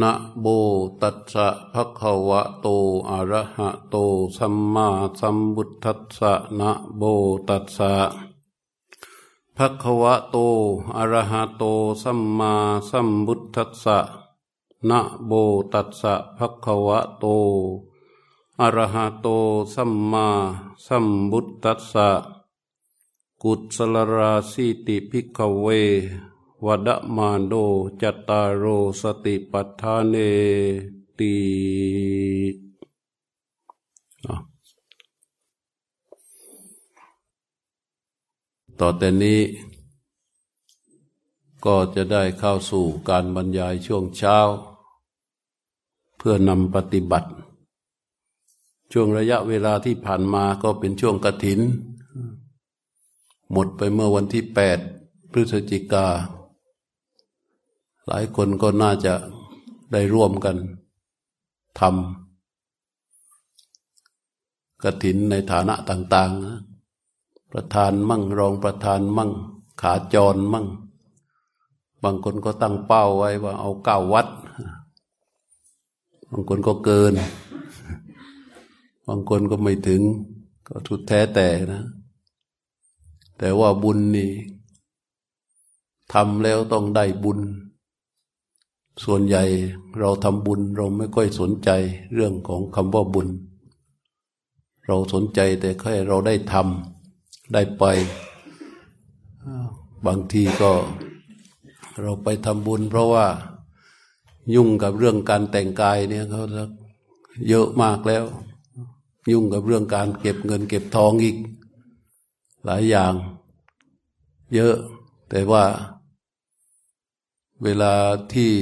นะโบตัสสะภะคะวะโตอะระหะโตสัมมาสัมพุทธัสสะนะโบตัสสะภะคะวะโตอะระหะโตสัมมาสัมพุทธัสสะนะโบตัสสะภะคะวะโตอะระหะโตสัมมาสัมพุทธัสสะกุศลราสีติภิกขเว วดมานโดจัตตารโรสติปัฏฐานเนตีต่อแต่นี้ ก็จะได้เข้าสู่การบรรยายช่วงเช้า เพื่อนำปฏิบัติ ช่วงระยะเวลาที่ผ่านมาก็เป็นช่วงกระถิน หมดไปเมื่อวันที่แปดพฤศจิกา หลายคนก็น่าจะได้ร่วมกันทำกระถินในฐานะต่างๆ ประธานมั่งรองประธานมั่ง ขาจรมั่ง บางคนก็ตั้งเป้าไว้ว่าเอาเก้าวัด บางคนก็เกิน บางคนก็ไม่ถึง ก็ทุดแท้แต่นะ แต่ว่าบุญนี่ทำแล้วต้องได้บุญ ส่วนใหญ่เราทำบุญเราไม่ค่อยสนใจเรื่องของคำว่าบุญ เราสนใจแต่แค่เราได้ทำได้ไป บางทีก็เราไปทำบุญ เพราะว่ายุ่งกับเรื่องการแต่งกายเนี่ยเขาเยอะมากแล้ว ยุ่งกับเรื่องการเก็บเงินเก็บทองอีก หลายอย่าง เยอะแต่ว่า เวลาที่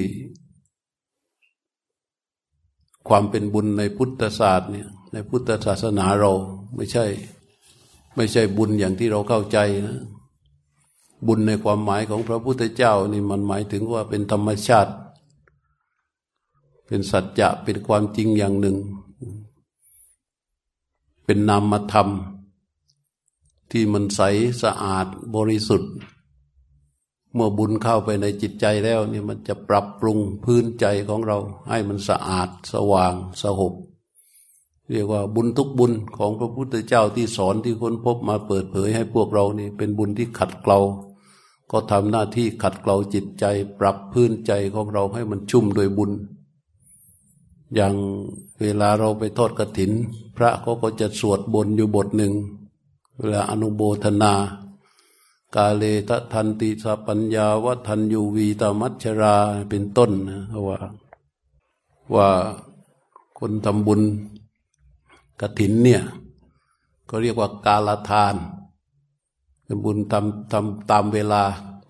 ความเป็นบุญในพุทธศาสตร์เนี่ยในพุทธศาสนาเราไม่ใช่ ไม่ใช่บุญอย่างที่เราเข้าใจนะบุญในความหมายของพระพุทธเจ้านี่มันหมายถึงว่าเป็นธรรมชาติ เป็นสัจจะเป็นความจริงอย่างหนึ่ง เป็นนามธรรม ที่มันใสสะอาดบริสุทธิ์ เมื่อบุญเข้าไปในจิตใจแล้วนี่มันจะปรับปรุงพื้นใจของเรา ให้มันสะอาดสว่างสหบเรียกว่าบุญทุกบุญของพระพุทธเจ้าที่สอนที่ค้นพบมาเปิดเผยให้พวกเรานี่เป็นบุญที่ขัดเกลา ก็ทำหน้าที่ขัดเกลาจิตใจ ปรับพื้นใจของเราให้มันชุ่มโดยบุญ อย่างเวลาเราไปทอดกระถิน พระเขาก็จะสวดบนอยู่บทหนึ่ง เวลาอนุโบทนา กาเลทะทันติสปัญญาวัทันยูวีตามัชราเป็นต้นนะว่า ว่าคนทำบุญกระถินเนี่ย ก็เรียกว่ากาลทานเป็นบุญทำทำตามเวลา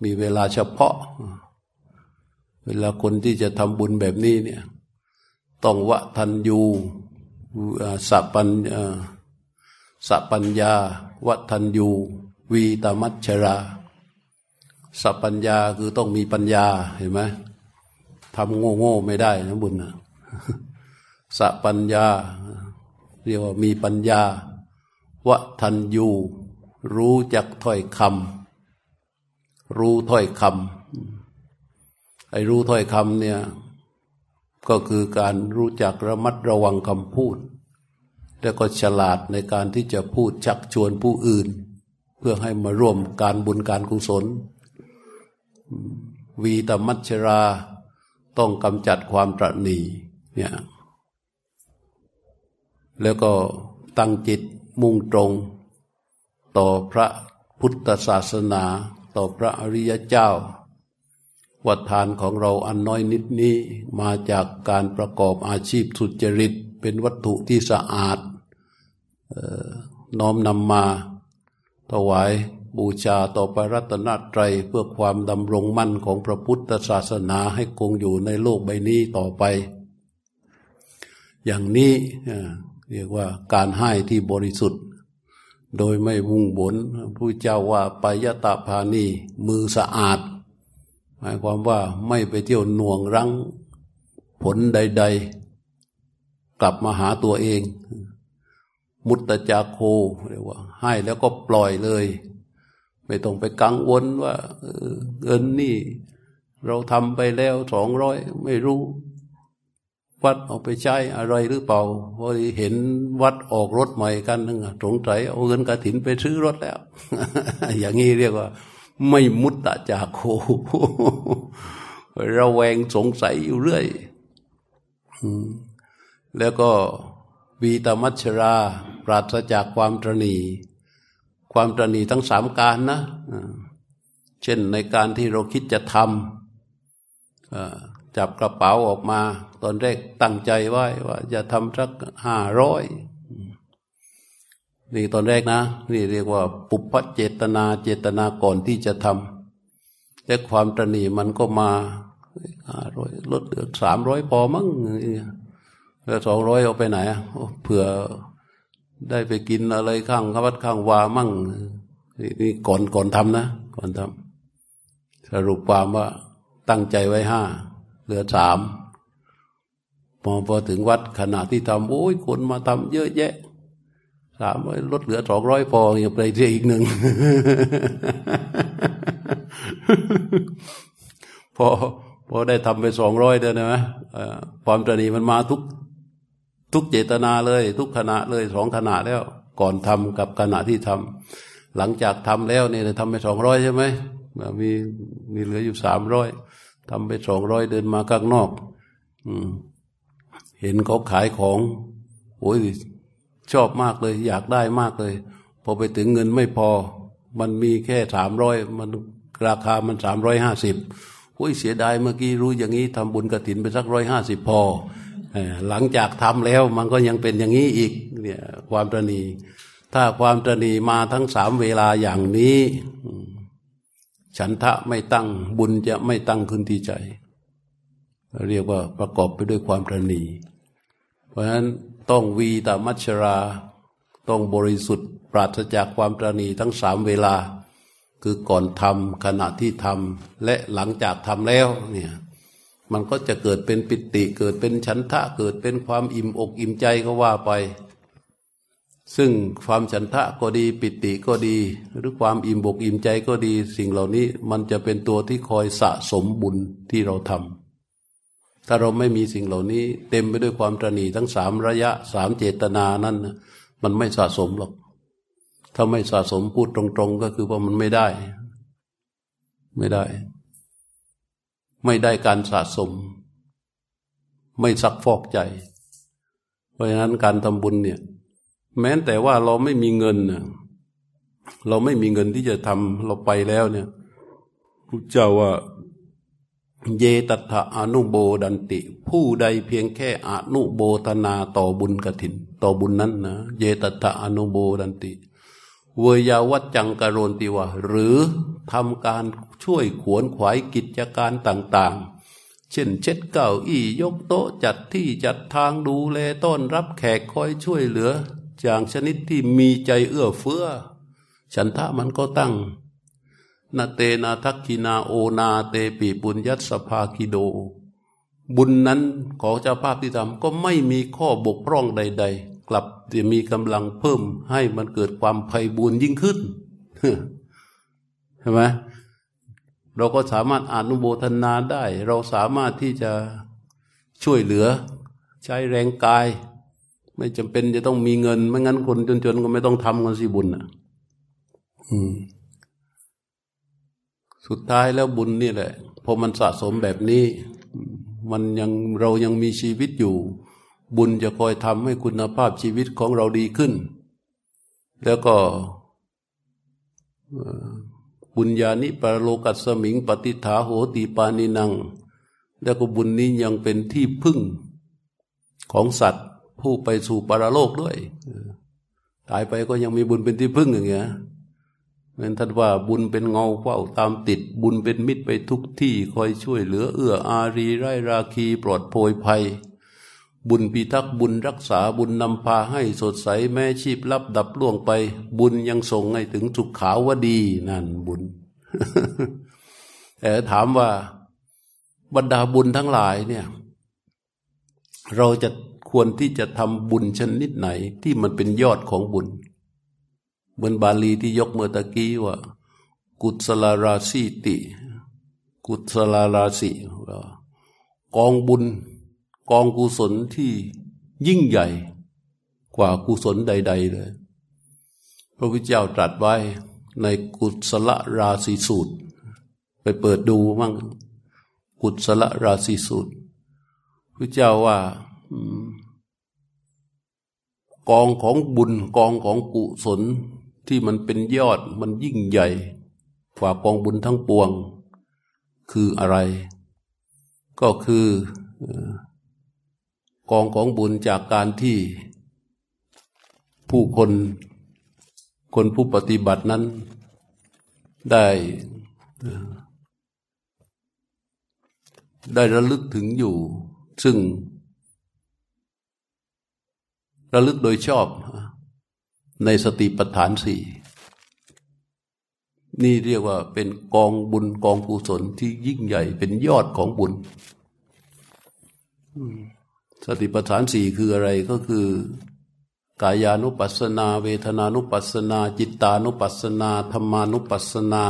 มีเวลาเฉพาะ เวลาคนที่จะทำบุญแบบนี้เนี่ยต้องวะทันยูสัปัญสัปัญญาวะทันยู วีตมัชชรา สัพปัญญาคือต้องมีปัญญาเห็นไหมทำโง่โง่ไม่ได้นะบุญนะสัพปัญญา เรียกว่ามีปัญญาวะทันยูรู้จักถ้อยคำรู้ถ้อยคำไอ้รู้ถ้อยคำเนี่ยก็คือการรู้จักระมัดระวังคำพูด แล้วก็ฉลาดในการที่จะพูดชักชวนผู้อื่น เพื่อให้มาร่วมการบุญการกุศล วีตมัชราต้องกำจัดความตรณีเนี่ยแล้วก็ตั้งจิตมุ่งตรง ต่อพระพุทธศาสนา ต่อพระอริยเจ้าวัฏฐานของเราอันน้อยนิดนี้มาจากการประกอบอาชีพสุจริต เป็นวัตถุที่สะอาดน้อมนำมา ถวายบูชาต่อพระรัตนตรัยเพื่อความดำรงมั่นของพระพุทธศาสนาให้คงอยู่ในโลกใบนี้ต่อไป อย่างนี้เรียกว่าการให้ที่บริสุทธิ์ โดยไม่วุ่งบนผู้เจ้าว่าปยตาพานีมือสะอาด หมายความว่าไม่ไปเที่ยวหน่วงรั้งผลใด ๆ กลับมาหาตัวเอง มุตตจาโคเรียกว่า ให้แล้วก็ปล่อยเลย ไม่ต้องไปกังวลว่าเงินนี่ เราทำไปแล้วสองร้อยไม่รู้ วัดเอาไปใช้อะไรหรือเปล่าพอเห็นวัดออกรถใหม่กันนึงสงสัยเอาเงินกระถินไปซื้อรถแล้ว อย่างนี้เรียกว่า ไม่มุตตะจาโคระแวงสงสัยอยู่เรื่อยแล้วก็วีตมัชรา ปราศจากความตรณีความตรณีทั้งสามการนะ เช่นในการที่เราคิดจะทำจับกระเป๋าออกมา ตอนแรกตั้งใจไว้ว่าจะทำสักห้าร้อยนี่ตอนแรกนะ นี่เรียกว่า ปุพพเจตนาเจตนาก่อนที่จะทำแต่ความตรณีมันก็มาห้าร้อยลดเหลือสามร้อยพอมั้งแล้วสองร้อยเอาไปไหนเผื่อ ได้ไปกินอะไรข้างวัดข้างวามั่งนี่ก่อนก่อนทำนะ ก่อนทำสรุปความว่าตั้งใจไว้ห้าเหลือสามพอพอถึงวัดขณะที่ทำโอ้ยคนมาทำเยอะแยะสามร้อยลดเหลือสองร้อยพอยังไปเรียอีกหนึ่งพอพอได้ทำไปสองร้อยเดือนนะความตรีมันมาทุก ทุกเจตนาเลย ทุกขณะเลยสองขณะแล้ว ก่อนทำกับขณะที่ทำหลังจากทำแล้วเนี่ยทำไปสองร้อยใช่ไหมมีมีเหลืออยู่สามร้อยทำไปสองร้อยเดินมาข้างนอก อืม เห็นเขาขายของโอ้ยชอบมากเลย อยากได้มากเลย พอไปถึงเงินไม่พอ มันมีแค่สามร้อยมันราคามันสามร้อยห้าสิบโอ้ยเสียดายเมื่อกี้รู้อย่างนี้ทำบุญกระถินไปสักร้อยห้าสิบพอ หลังจากทำแล้วมันก็ยังเป็นอย่างนี้อีกเนี่ยความตรณี ถ้าความตรณีมาทั้งสามเวลาอย่างนี้ ฉันทะไม่ตั้งบุญจะไม่ตั้งขึ้นที่ใจ เรียกว่าประกอบไปด้วยความตรณี เพราะฉะนั้นต้องวีตามัชรา ต้องบริสุทธิ์ปราศจากความตรณีทั้งสามเวลา คือก่อนทำขณะที่ทำและหลังจากทำแล้วเนี่ย มันก็จะเกิดเป็นปิติ เกิดเป็นฉันทะเกิดเป็นความอิ่มอกอิ่มใจก็ว่าไป ซึ่งความฉันทะก็ดี ปิติก็ดี หรือความอิ่มอกอิ่มใจก็ดี สิ่งเหล่านี้มันจะเป็นตัวที่คอยสะสมบุญที่เราทำถ้าเราไม่มีสิ่งเหล่านี้ เต็มไปด้วยความตรณีทั้งสามระยะสามเจตนานั้น มันไม่สะสมหรอก ถ้าไม่สะสมพูดตรง ๆ ก็คือว่ามันไม่ได้ ไม่ได้ ไม่ได้การสะสม ไม่ซักฟอกใจ เพราะฉะนั้นการทำบุญเนี่ย แม้แต่ว่าเราไม่มีเงินเราไม่มีเงินที่จะทำเราไปแล้วเนี่ยพระเจ้าว่าเยตัถะอนุโบดันติ ผู้ใดเพียงแค่อนุโบธนาต่อบุญกถิน ต่อบุญนั้นนะเยตัถะอนุโบดันติ เวยาวัจจังกโรนติวะหรือทำการช่วยขวนขวายกิจการต่างๆ เช่นเช็ดเก้าอี้ยกโต๊ะจัดที่จัดทางดูแลต้อนรับแขกคอยช่วยเหลือ อย่างชนิดที่มีใจเอื้อเฟื้อ ฉันทะมันก็ตั้งนาเตนาทักกินาโอนาเตปีปุญยัสภาคิโด บุญนั้นของเจ้าภาพที่ทำก็ไม่มีข้อบกพร่องใด ๆ กลับจะมีกำลังเพิ่มให้มันเกิดความไพ่บุญยิ่งขึ้นใช่ไหมเราก็สามารถอนุโมทนาได้ เราสามารถที่จะช่วยเหลือ ใช้แรงกาย ไม่จำเป็นจะต้องมีเงิน ไม่งั้นคนจนๆก็ไม่ต้องทำกันสิบุญอะสุดท้ายแล้วบุญนี่แหละพอมันสะสมแบบนี้ มันยังเรายังมีชีวิตอยู่ บุญจะคอยทำให้คุณภาพชีวิตของเราดีขึ้น แล้วก็บุญญาณิปรโลกัสมิง ปฏิฐาโหติปานินัง แล้วก็บุญนี้ยังเป็นที่พึ่งของสัตว์ผู้ไปสู่ปรโลกด้วย ตายไปก็ยังมีบุญเป็นที่พึ่งอย่างเงี้ยเหมือนท่านว่าบุญเป็นเงาเฝ้าตามติดบุญเป็นมิตรไปทุกที่ คอยช่วยเหลือเอื้ออารีไร้ราคีปลอดโพยภัย บุญพิทักษ์บุญรักษาบุญนำพาให้สดใสแม้ชีพลับดับล่วงไป บุญยังส่งให้ถึงสุขขาวดีนั่นบุญแต่ถามว่าบรรดาบุญทั้งหลายเนี่ย เราจะควรที่จะทำบุญชนิดไหนที่มันเป็นยอดของบุญเหมือนบาลีที่ยกเมื่อตะกี้ว่า กุศลาราสีติ กุศลาราสีกองบุญ กองกุศลที่ยิ่งใหญ่กว่ากุศลใด ๆ เลย พระพุทธเจ้าตรัสไว้ในกุศลราศีสูตร ไปเปิดดูมั่งกุศลราศีสูตรพระเจ้าว่ากองของบุญกองของกุศลที่มันเป็นยอดมันยิ่งใหญ่ กว่ากองบุญทั้งปวง คืออะไร ก็คือ กองของบุญจากการที่ผู้คนคนผู้ปฏิบัตินั้นได้ได้ระลึกถึงอยู่ ซึ่ง ระลึกโดยชอบในสติปัฏฐานสี่นี่เรียกว่าเป็นกองบุญกองกุศลที่ยิ่งใหญ่เป็นยอดของบุญ สติปัฏฐานสี่คืออะไรก็คือกายานุปัสสนา เวทนานุปัสสนา จิตานุปัสสนาธรรมานุปัสสนา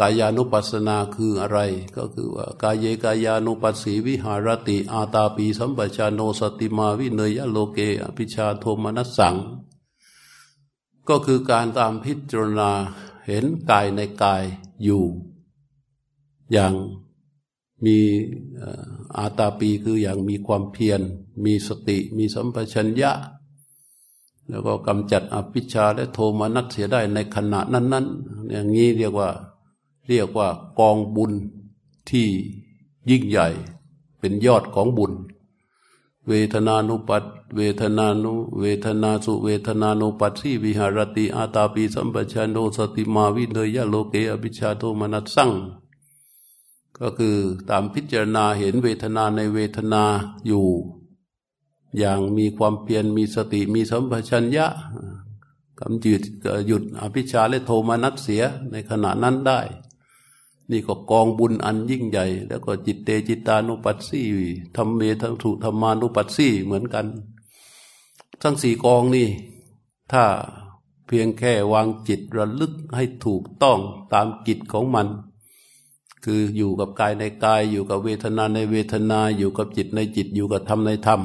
กายานุปัสสนาคืออะไร ก็คือว่ากายเยกายานุปัสสีวิหารติ อาตาปีสัมปชาโนสติมาวิเนยโลเกอภิชาโทมนัสสัง ก็คือการตามพิจารณาเห็นกายในกายอยู่ อย่าง มีอาตาปีคืออย่างมีความเพียร มีสติ มีสัมปชัญญะ แล้วก็กำจัดอภิชาและโทมนัสเสียได้ในขณะนั้น ๆ อย่างนี้เรียกว่าเรียกว่ากองบุญที่ยิ่งใหญ่เป็นยอดของบุญ เวทนานุปัตเวทนานุเวทนาสุเวทนานุปัตสีวิหารติอาตาปีสัมปชัญโนสติมาวิเนยะโลเกอภิชาโทมนัสสัง ก็คือตามพิจารณาเห็นเวทนาในเวทนาอยู่ อย่างมีความเพียรมีสติมีสัมปชัญญะกำจืดหยุดอภิชาและโทมนัสเสียในขณะนั้นได้ นี่ก็กองบุญอันยิ่งใหญ่ แล้วก็จิตเตจิตานุปัสสีธรรมเมทังสุธรรมานุปัสสีเหมือนกัน ทั้งสี่กองนี่ ถ้าเพียงแค่วางจิตระลึกให้ถูกต้องตามกิจของมัน คืออยู่กับกายในกายอยู่กับเวทนาในเวทนาอยู่กับจิตในจิตอยู่กับธรรมในธรรม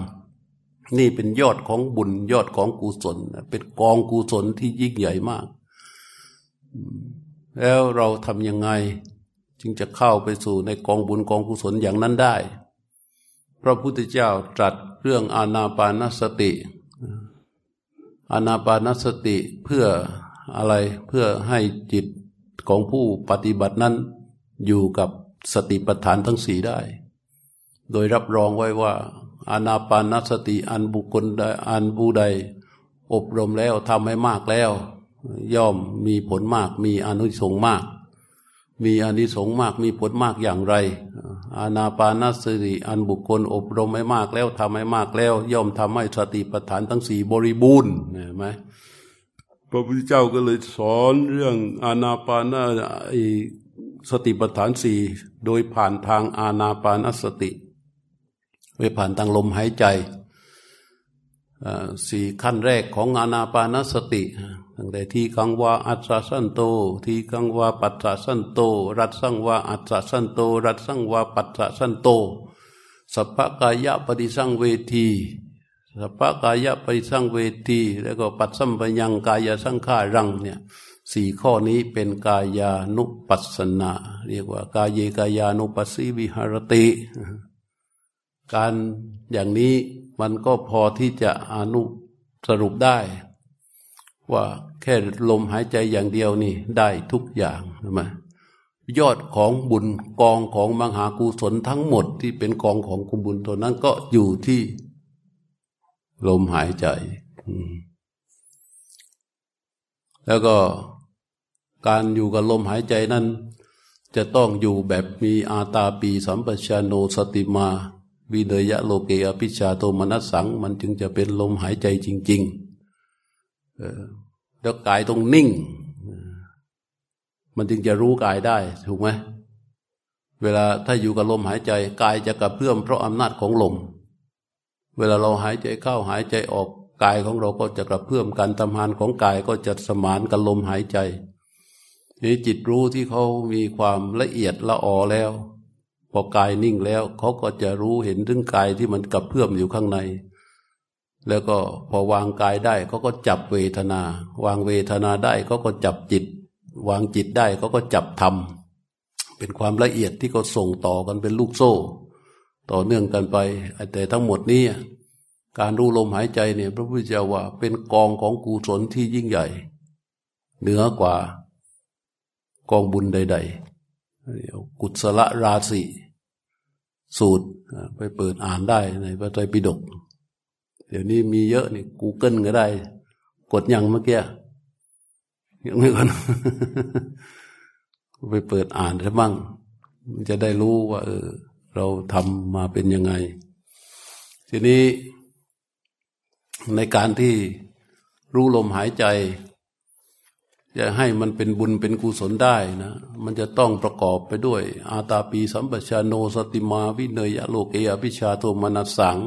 นี่เป็นยอดของบุญยอดของกุศล เป็นกองกุศลที่ยิ่งใหญ่มาก แล้วเราทำยังไง จึงจะเข้าไปสู่ในกองบุญกองกุศลอย่างนั้นได้ พระพุทธเจ้าตรัสเรื่องอานาปานสติ อานาปานสติเพื่ออะไรเพื่อให้จิตของผู้ปฏิบัตินั้น อยู่กับสติปัฏฐานทั้งสี่ได้ โดยรับรองไว้ว่า อานาปานสติอันบุคคลใดอันผู้ใด อบรมแล้วทำให้มากแล้ว ย่อมมีผลมาก มีอนุสงมาก มีอนิสงส์มากมีผลมากอย่างไร อานาปานสติอันบุคคลอบรมไม่มากแล้วทำให้มากแล้ว ย่อมทำให้สติปัฏฐานทั้งสี่บริบูรณ์เห็นไหมพระพุทธเจ้าก็เลยสอนเรื่องอานาปานา สติปัฏฐานสี่โดยผ่านทางอานาปานสติไปผ่านทางลมหายใจสี่ขั้นแรกของอานาปานสติตั้งแต่ทีกังวาอัศสันโต ทีกังวาปัสสะสันโต รัตสังวาอัศสันโต รัตสังวาปัสสะสันโต สัพพกายะปฏิสังเวทีสัพพกายะปฏิสังเวที แล้วก็ปัสสัมปยังกายสังขารังเนี่ย สี่ข้อนี้เป็นกายานุปัสสนา เรียกว่ากายเยกายานุปัสสีวิหารติ การอย่างนี้มันก็พอที่จะอนุสรุปได้ ว่าแค่ลมหายใจอย่างเดียวนี่ได้ทุกอย่างใช่ไหมยอดของบุญกองของมหากุศลทั้งหมดที่เป็นกองของกุบุญตัวนั้นก็อยู่ที่ ลมหายใจ แล้วก็ การอยู่กับลมหายใจนั้น จะต้องอยู่แบบมีอาตาปีสัมปชาโนสติมา วิเดยะโลเกอภิชาโทมนัสสัง มันจึงจะเป็นลมหายใจจริงๆแล้วกายต้องนิ่ง มันจึงจะรู้กายได้ถูกไหมเวลาถ้าอยู่กับลมหายใจกายจะกระเพื่อมเพราะอำนาจของลม เวลาเราหายใจเข้าหายใจออกกายของเราก็จะกระเพื่อมการทำงานของกายก็จะสมานกับลมหายใจ นี่จิตรู้ที่เขามีความละเอียดละออแล้ว พอกายนิ่งแล้วเขาก็จะรู้เห็นถึงกายที่มันกระเพื่อมอยู่ข้างใน แล้วก็พอวางกายได้เขาก็จับเวทนา วางเวทนาได้เขาก็จับจิต วางจิตได้เขาก็จับธรรมเป็นความละเอียดที่เขาส่งต่อกันเป็นลูกโซ่ ต่อเนื่องกันไปแต่ทั้งหมดนี้การรู้ลมหายใจเนี่ย พระพุทธเจ้าว่าเป็นกองของกุศลที่ยิ่งใหญ่ เหนือกว่า กองบุญใดๆ กุศลราศีสูตรไปเปิดอ่านได้ในพระไตรปิฎกเดี๋ยวนี้มีเยอะนี่กูเกิลก็ได้ กดยังเมื่อกี้ยังไม่ก่อนไปเปิดอ่านใช่บ้างมันจะได้รู้ว่า เออ เราทำมาเป็นยังไง ทีนี้ในการที่รู้ลมหายใจ จะให้มันเป็นบุญเป็นกุศลได้นะ มันจะต้องประกอบไปด้วย อาตาปีสัมปชาโนสติมาวิเนยโลกเออภิชาโทมนัสสัง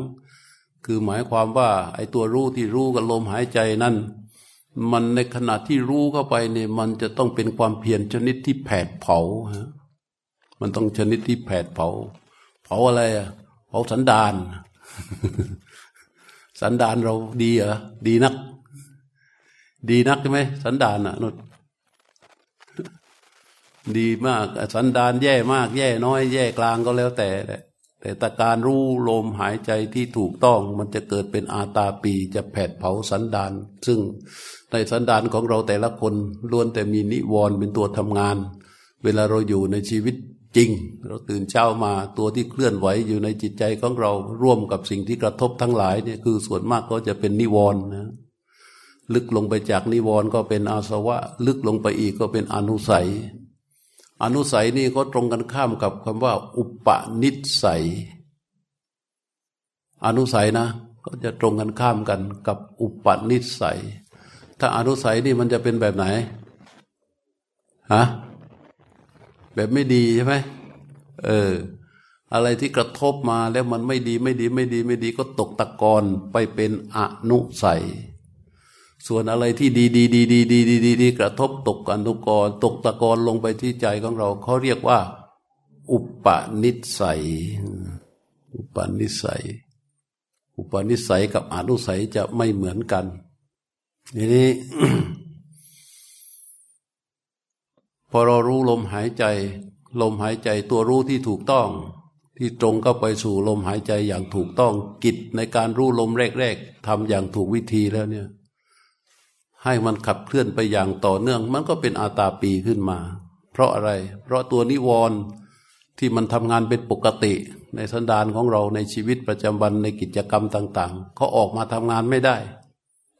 คือหมายความว่า ไอ้ตัวรู้ที่รู้กับลมหายใจนั่น มันในขณะที่รู้เข้าไปเนี่ยมันจะต้องเป็นความเพียรชนิดที่แผดเผาฮะมันต้องชนิดที่แผดเผา เผาอะไรอะเผาสันดาน สันดานเราดีเหรอดีนัก ดีนักใช่ไหมสันดานอะนุดีมาก สันดานแย่มาก แย่น้อย แย่กลางก็แล้วแต่แต่แต่การรู้ลมหายใจที่ถูกต้องมันจะเกิดเป็นอาตาปีจะแผดเผาสันดาน ซึ่งในสันดานของเราแต่ละคนล้วนแต่มีนิวรณ์เป็นตัวทำงาน เวลาเราอยู่ในชีวิตจริง เราตื่นเช้ามาตัวที่เคลื่อนไหวอยู่ในจิตใจของเราร่วมกับสิ่งที่กระทบทั้งหลายเนี่ยคือส่วนมากก็จะเป็นนิวรณ์นะ ลึกลงไปจากนิวรณ์ก็เป็นอาสวะ ลึกลงไปอีกก็เป็นอนุสัย อนุสัยนี่ก็ตรงกันข้ามกับคำว่า อุปนิสัย อนุสัยนะ ก็จะตรงกันข้ามกันกับอุปนิสัย ถ้าอนุสัยนี่มันจะเป็นแบบไหนฮะแบบไม่ดีใช่ไหมเออ อะไรที่กระทบมาแล้วมันไม่ดีไม่ดีไม่ดีไม่ดีก็ตกตะกอนไปเป็นอนุสัย ส่วนอะไรที่ดีดีดีดีดีดีดีดีกระทบตกอนุกรตกตะกอนลงไปที่ใจของเราเขาเรียกว่า อุปนิสัย อุปนิสัย อุปนิสัยกับอนุสัยจะไม่เหมือนกันทีนี้พอเรารู้ลมหายใจ ลมหายใจตัวรู้ที่ถูกต้อง ที่ตรงเข้าไปสู่ลมหายใจอย่างถูกต้อง กิจในการรู้ลมแรก ๆทำอย่างถูกวิธีแล้วเนี่ย ให้มันขับเคลื่อนไปอย่างต่อเนื่อง มันก็เป็นอาตาปีขึ้นมา เพราะอะไร เพราะตัวนิวรณ์ที่มันทำงานเป็นปกติ ในสันดานของเราในชีวิตประจำวันในกิจกรรมต่าง ๆ เขาออกมาทำงานไม่ได้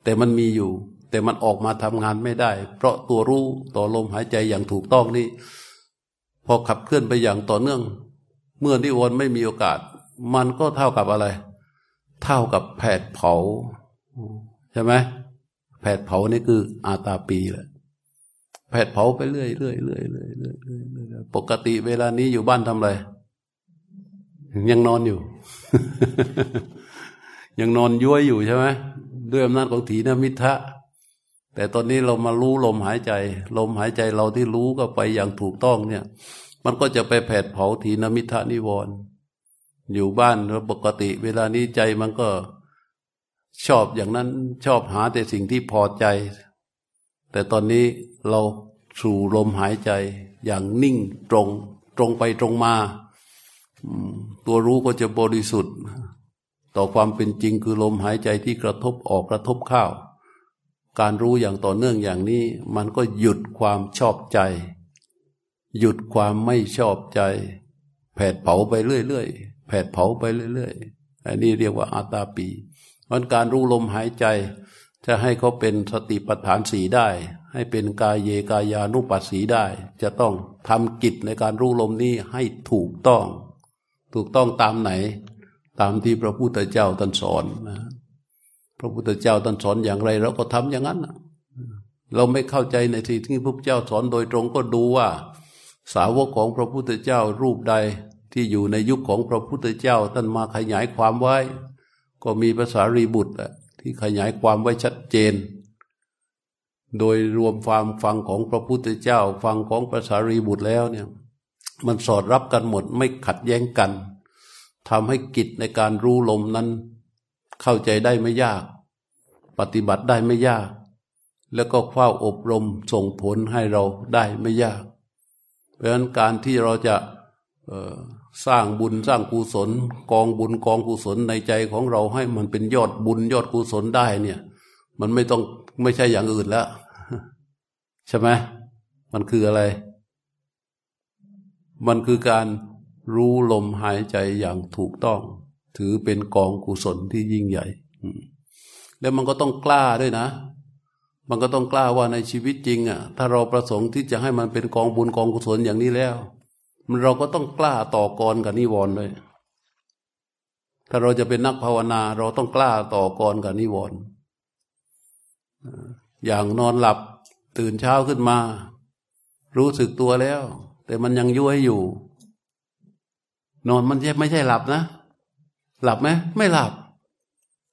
แต่มันมีอยู่ แต่มันออกมาทำงานไม่ได้ เพราะตัวรู้ต่อลมหายใจอย่างถูกต้องนี่พอขับเคลื่อนไปอย่างต่อเนื่อง เมื่อนิวรณ์ไม่มีโอกาส มันก็เท่ากับอะไร เท่ากับแผดเผาใช่ไหม แผดเผานี่คืออาตาปีแหละแผดเผาไปเรื่อยเรื่อยเรื่อยเรื่อยเรื่อยเรื่อยปกติเวลานี้อยู่บ้านทำอะไรยังนอนอยู่ ยังนอนย้วยอยู่ใช่ไหมด้วยอำนาจของถีนมิทะแต่ตอนนี้เรามารู้ลมหายใจ ลมหายใจเราที่รู้ก็ไปอย่างถูกต้องเนี่ย มันก็จะไปแผดเผาทีนมิทานิวรณ์อยู่บ้านแล้วปกติ เวลานี้ใจมันก็ ชอบอย่างนั้นชอบหาแต่สิ่งที่พอใจ แต่ตอนนี้เราสู่ลมหายใจ อย่างนิ่งตรง ตรงไปตรงมา ตัวรู้ก็จะบริสุทธิ์ ต่อความเป็นจริงคือลมหายใจที่กระทบออกกระทบเข้าการรู้อย่างต่อเนื่องอย่างนี้ มันก็หยุดความชอบใจ หยุดความไม่ชอบใจ แผดเผาไปเรื่อยๆแผดเผาไปเรื่อยๆอันนี้เรียกว่าอาตาปี มันการรู้ลมหายใจ จะให้เขาเป็นสติปัฏฐานสีได้ ให้เป็นกายเยกายานุปัสสีได้ จะต้องทำกิจในการรู้ลมนี้ให้ถูกต้อง ถูกต้องตามไหน ตามที่พระพุทธเจ้าตรัสสอนนะพระพุทธเจ้าท่านสอนอย่างไรเราก็ทำอย่างนั้นเราไม่เข้าใจในสิ่งที่พระพุทธเจ้าสอนโดยตรงก็ดูว่า สาวกของพระพุทธเจ้ารูปใดที่อยู่ในยุคของพระพุทธเจ้าท่านมาขยายความไว้ ก็มีภาษารีบุตรที่ขยายความไว้ชัดเจน โดยรวมความฟังของพระพุทธเจ้า ฟังของภาษารีบุตรแล้วเนี่ย มันสอดรับกันหมดไม่ขัดแย้งกันทำให้กิจในการรู้ลมนั้น เข้าใจได้ไม่ยาก ปฏิบัติได้ไม่ยาก แล้วก็เฝ้าอบรมส่งผลให้เราได้ไม่ยาก เพราะฉะนั้นการที่เราจะ สร้างบุญสร้างกุศล กองบุญกองกุศลในใจของเราให้มันเป็นยอดบุญยอดกุศลได้เนี่ย มันไม่ต้องไม่ใช่อย่างอื่นแล้ว ใช่ไหมมันคืออะไร มันคือการรู้ลมหายใจอย่างถูกต้อง ถือเป็นกองกุศลที่ยิ่งใหญ่ แล้วมันก็ต้องกล้าด้วยนะ มันก็ต้องกล้าว่าในชีวิตจริง อะ ถ้าเราประสงค์ที่จะให้มันเป็นกองบุญกองกุศลอย่างนี้แล้ว เราก็ต้องกล้าต่อกรกับนิวรณ์เลยถ้าเราจะเป็นนักภาวนา เราต้องกล้าต่อกรกับนิวรณ์อย่างนอนหลับตื่นเช้าขึ้นมา รู้สึกตัวแล้ว แต่มันยังยุ่ยอยู่ นอนมันไม่ใช่หลับนะ หลับไหมไม่หลับ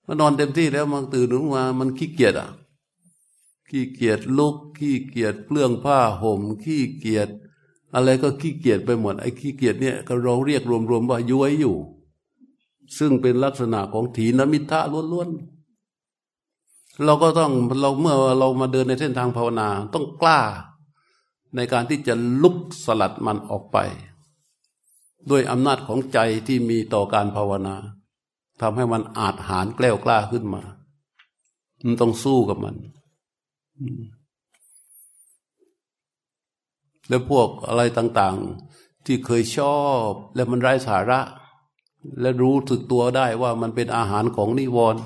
มันนอนเต็มที่แล้วมันตื่นขึ้นมามันขี้เกียจอะขี้เกียจลุกขี้เกียจเปลื้องผ้าห่มขี้เกียจ อะไรก็ขี้เกียจไปหมดไอ้ขี้เกียจเนี่ยก็เราเรียกรวมๆว่าย้วยอยู่ ซึ่งเป็นลักษณะของถีนมิทะล้วนๆเราก็ต้องเราเมื่อเรามาเดินในเส้นทางภาวนาต้องกล้า ในการที่จะลุกสลัดมันออกไป ด้วยอำนาจของใจที่มีต่อการภาวนาทำให้มันอาจหารแกล้วกล้าขึ้นมา มันต้องสู้กับมัน แล้วพวกอะไรต่างๆ ที่เคยชอบ แล้วมันไร้สาระ และรู้สึกตัวได้ว่ามันเป็นอาหารของนิวรณ์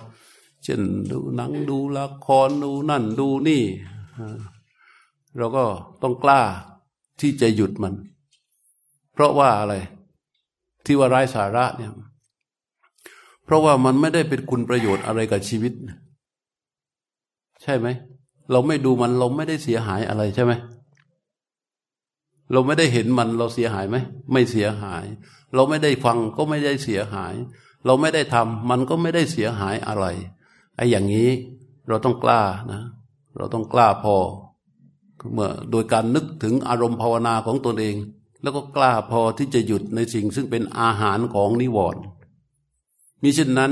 เช่นดูหนังดูละครดูนั่นดูนี่ เราก็ต้องกล้าที่จะหยุดมัน เพราะว่าอะไร ที่ว่าไร้สาระเนี่ยเพราะว่ามันไม่ได้เป็นคุณประโยชน์อะไรกับชีวิต ใช่ไหม เราไม่ดูมันเราไม่ได้เสียหายอะไรใช่ไหม เราไม่ได้เห็นมันเราเสียหายไหม ไม่เสียหาย เราไม่ได้ฟังก็ไม่ได้เสียหาย เราไม่ได้ทำมันก็ไม่ได้เสียหายอะไรไอ้อย่างนี้เราต้องกล้านะ เราต้องกล้าพอเมื่อโดยการนึกถึงอารมณ์ภาวนาของตนเอง แล้วก็กล้าพอที่จะหยุดในสิ่งซึ่งเป็นอาหารของนิวรณ์มิเช่นนั้น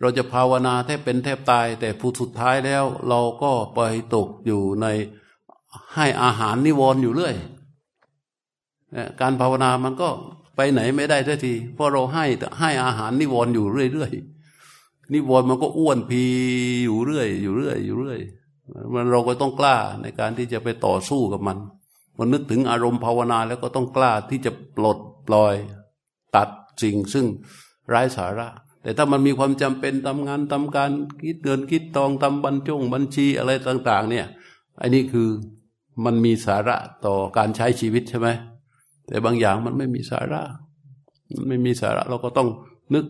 เราจะภาวนาแทบเป็นแทบตาย แต่ผู้สุดท้ายแล้ว เราก็ไปตกอยู่ในให้อาหารนิวรณ์อยู่เรื่อย การภาวนามันก็ไปไหนไม่ได้ทันทีเพราะเราให้ให้อาหารนิวรณ์อยู่เรื่อยๆนิวรณ์มันก็อ้วนพีอยู่เรื่อย อยู่เรื่อย อยู่เรื่อยมันเราก็ต้องกล้าในการที่จะไปต่อสู้กับมันมันนึกถึงอารมณ์ภาวนาแล้วก็ต้องกล้าที่จะปลดปล่อย ตัดสิ่งซึ่งไร้สาระ แต่ถ้ามันมีความจำเป็นทำงานทำการคิดเงินคิดตองทำบัญจงบัญชีอะไรต่าง ๆ เนี่ยอันนี้คือมันมีสาระต่อการใช้ชีวิตใช่ไหม แต่บางอย่างมันไม่มีสาระมันไม่มีสาระ เราก็ต้องนึก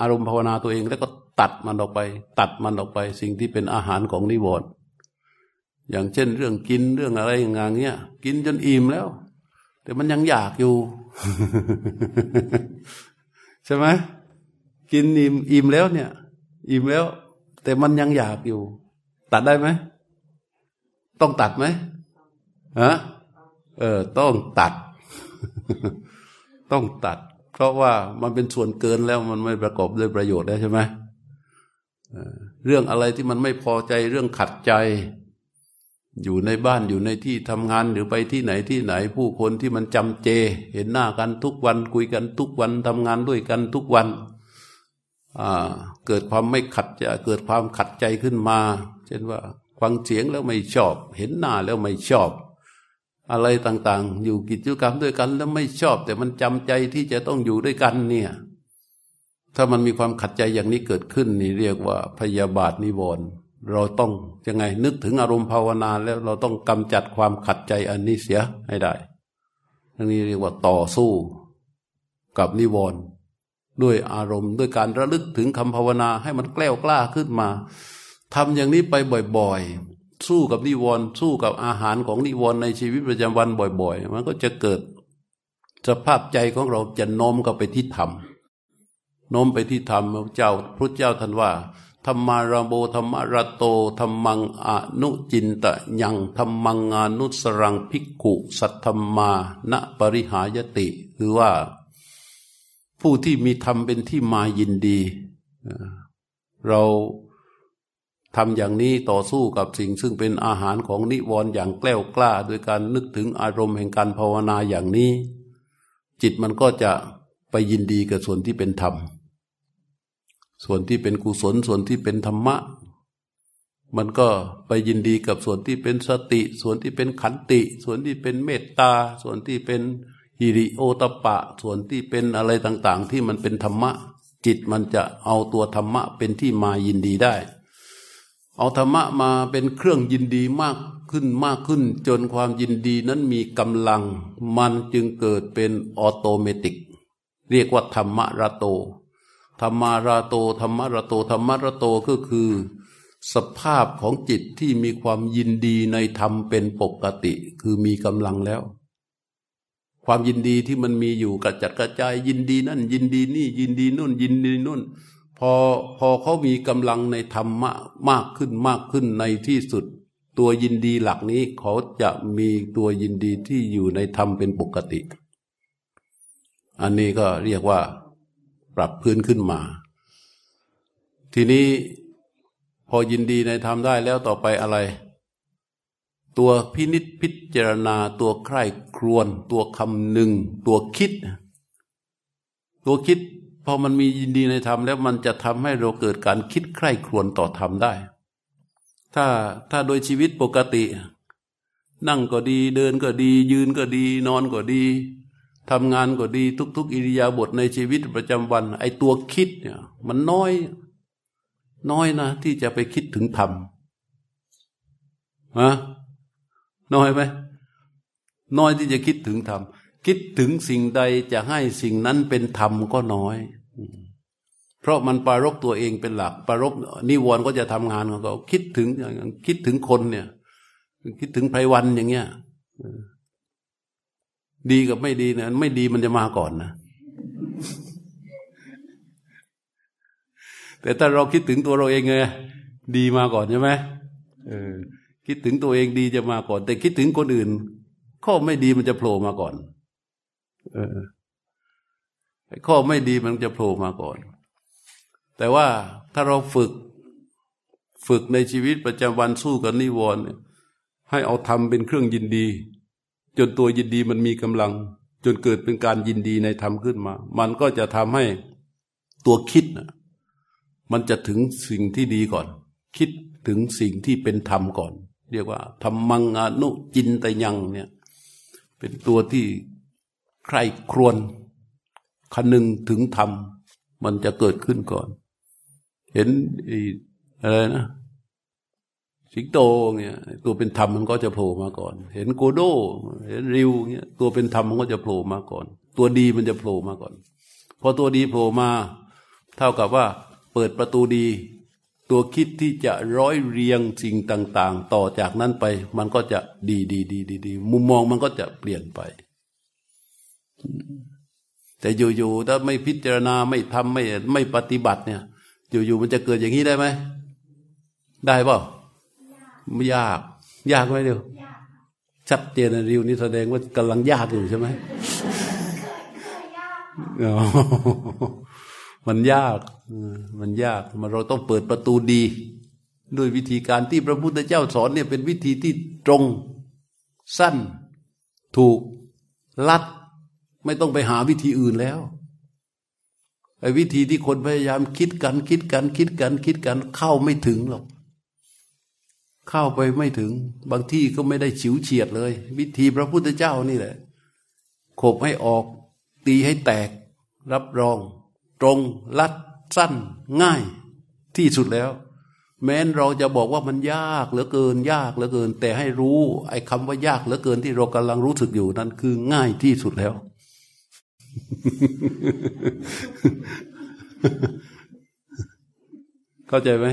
อารมณ์ภาวนาตัวเอง แล้วก็ตัดมันออกไป ตัดมันออกไป สิ่งที่เป็นอาหารของนิวรณ์อย่างเช่น เรื่องกินเรื่องอะไรอย่างเงี้ย กินจนอิ่มแล้ว แต่มันยังอยากอยู่ ใช่ไหมกินอิ่มอิ่มแล้วเนี่ย อิ่มแล้ว แต่มันยังอยากอยู่ ตัดได้ไหม ต้องตัดไหมฮะเออ ต้องตัด ต้องตัด เพราะว่ามันเป็นส่วนเกินแล้วมันไม่ประกอบด้วยประโยชน์แล้วใช่ไหมเรื่องอะไรที่มันไม่พอใจเรื่องขัดใจ อยู่ในบ้านอยู่ในที่ทำงานหรือไปที่ไหนที่ไหน ผู้คนที่มันจำเจ เห็นหน้ากันทุกวันคุยกันทุกวันทำงานด้วยกันทุกวันเกิดความไม่ขัดจะเกิดความขัดใจขึ้นมา เช่นว่าฟังเสียงแล้วไม่ชอบ เห็นหน้าแล้วไม่ชอบ อะไรต่างๆ อยู่กิจกรรมด้วยกัน แล้วไม่ชอบ แต่มันจำใจที่จะต้องอยู่ด้วยกันเนี่ย ถ้ามันมีความขัดใจอย่างนี้เกิดขึ้น นี่เรียกว่าพยาบาทนิวรณ์เราต้องยังไงนึกถึงอารมณ์ภาวนาแล้วเราต้องกำจัดความขัดใจอันนี้เสียให้ได้ทั้งนี้เรียกว่าต่อสู้กับนิวรณ์ด้วยอารมณ์ ด้วยการระลึกถึงคำภาวนาให้มันแกล้วกล้าขึ้นมาทำอย่างนี้ไปบ่อยๆ สู้กับนิวรณ์สู้กับอาหารของนิวรณ์ในชีวิตประจำวันบ่อย ๆ มันก็จะเกิด สภาพใจของเราจะโน้มเข้าไปที่ธรรมโน้มไปที่ธรรมพระเจ้าพระเจ้าท่านว่าธรรมาราโบธรรมารโตธรรมังอนุจินตะยังธรรมังอนุสรังภิกขุสัทธรรมาณปริหายติ คือว่า ผู้ที่มีธรรมเป็นที่มายินดี เรา ทำอย่างนี้ต่อสู้กับสิ่งซึ่งเป็นอาหารของนิวรณ์อย่างแกล้วกล้า โดยการนึกถึงอารมณ์แห่งการภาวนาอย่างนี้ จิตมันก็จะไปยินดีกับส่วนที่เป็นธรรม ส่วนที่เป็นกุศลส่วนที่เป็นธรรมะ มันก็ไปยินดีกับส่วนที่เป็นสติ ส่วนที่เป็นขันติ ส่วนที่เป็นเมตตา ส่วนที่เป็นฮิริโอตปะ ส่วนที่เป็นอะไรต่าง ๆ ที่มันเป็นธรรมะ จิตมันจะเอาตัวธรรมะเป็นที่มายินดีได้ เอาธรรมะมาเป็นเครื่องยินดีมากขึ้นมากขึ้น จนความยินดีนั้นมีกำลัง มันจึงเกิดเป็นออโตเมติก เรียกว่าธรรมระโต ธรรมาราโตธรรมระโตธรรมระโตก็คือ สภาพของจิตที่มีความยินดีในธรรมเป็นปกติ คือมีกำลังแล้ว ความยินดีที่มันมีอยู่กระจัดกระจายยินดีนั่น ยินดีนี่ยินดีนู่นยินดีนู่น พอพอเขามีกำลังในธรรมะมากขึ้นมากขึ้นในที่สุด ตัวยินดีหลักนี้เขาจะมีตัวยินดีที่อยู่ในธรรมเป็นปกติ อันนี้ก็เรียกว่าปรับพื้นขึ้นมา ทีนี้พอยินดีในธรรมได้แล้วต่อไปอะไร ตัวพินิษพิจารณาตัวใคร่ครวน ตัวคำหนึ่ง ตัวคิด ตัวคิด พอมันมียินดีในธรรมแล้วมันจะทำให้เราเกิดการคิดใคร่ครวนต่อธรรมได้ ถ้าถ้าโดยชีวิตปกติ นั่งก็ดีเดินก็ดี ยืนก็ดี นอนก็ดีทำงานก็ดีทุก ๆ อิริยาบถในชีวิตประจำวัน ไอ้ตัวคิดเนี่ย มันน้อย น้อยนะ ที่จะไปคิดถึงธรรมฮะน้อยไหมน้อยที่จะคิดถึงธรรม คิดถึงสิ่งใดจะให้สิ่งนั้นเป็นธรรมก็น้อย เพราะมันปารกตัวเองเป็นหลัก ปารกนิวรณ์ก็จะทำงานของเขาคิดถึงคิดถึงคนเนี่ย คิดถึงไพรวันอย่างเงี้ยดีกับไม่ดีเนี่ยไม่ดีมันจะมาก่อนนะ แต่ถ้าเราคิดถึงตัวเราเองไงดีมาก่อนใช่ไหมเออคิดถึงตัวเองดีจะมาก่อน แต่คิดถึงคนอื่น ข้อไม่ดีมันจะโผล่มาก่อน เออข้อไม่ดีมันจะโผล่มาก่อน แต่ว่าถ้าเราฝึกฝึกในชีวิตประจำวันสู้กับนิวรณ์ให้เอาทำเป็นเครื่องยินดี จนตัวยินดีมันมีกำลัง จนเกิดเป็นการยินดีในธรรมขึ้นมา มันก็จะทำให้ตัวคิดนะมันจะถึงสิ่งที่ดีก่อน คิดถึงสิ่งที่เป็นธรรมก่อน เรียกว่าธรรมังอนุจินตยังเนี่ย เป็นตัวที่ ใครครวนคนึงถึงธรรม มันจะเกิดขึ้นก่อน เห็นอะไรนะสิงโตเนี่ยตัวเป็นธรรมมันก็จะโผล่มาก่อน เห็นโกโดเห็นริวเนี่ยตัวเป็นธรรมมันก็จะโผล่มาก่อน ตัวดีมันจะโผล่มาก่อน พอตัวดีโผล่มา เท่ากับว่าเปิดประตูดี ตัวคิดที่จะร้อยเรียงสิ่งต่าง ๆ ต่อจากนั้นไป มันก็จะดีดีดีดีดีมุมมองมันก็จะเปลี่ยนไป แต่อยู่ๆถ้าไม่พิจารณาไม่ทำไม่ไม่ปฏิบัติเนี่ย อยู่ๆมันจะเกิดอย่างนี้ได้ไหมได้เปล่าไม่ยาก ยากไหมเดียวชัดเจนริวนี่แสดงว่ากำลังยากอยู่ใช่ไหมมันยาก มันยากมันเราต้องเปิดประตูดี ด้วยวิธีการที่พระพุทธเจ้าสอนเนี่ยเป็นวิธีที่ตรง สั้น ถูก ลัด ไม่ต้องไปหาวิธีอื่นแล้วไอ้วิธีที่คนพยายามคิดกันคิดกันคิดกันคิดกันเข้าไม่ถึงหรอกเข้าไปไม่ถึง บางที่ก็ไม่ได้ฉิวเฉียดเลย วิธีพระพุทธเจ้านี่แหละขบให้ออก ตีให้แตก รับรอง ตรงลัดสั้น ง่าย ที่สุดแล้ว แม้นเราจะบอกว่ามันยากเหลือเกิน ยากเหลือเกิน แต่ให้รู้ ไอ้คำว่ายากเหลือเกินที่เรากำลังรู้สึกอยู่นั้นคือง่ายที่สุดแล้ว เข้าใจไหม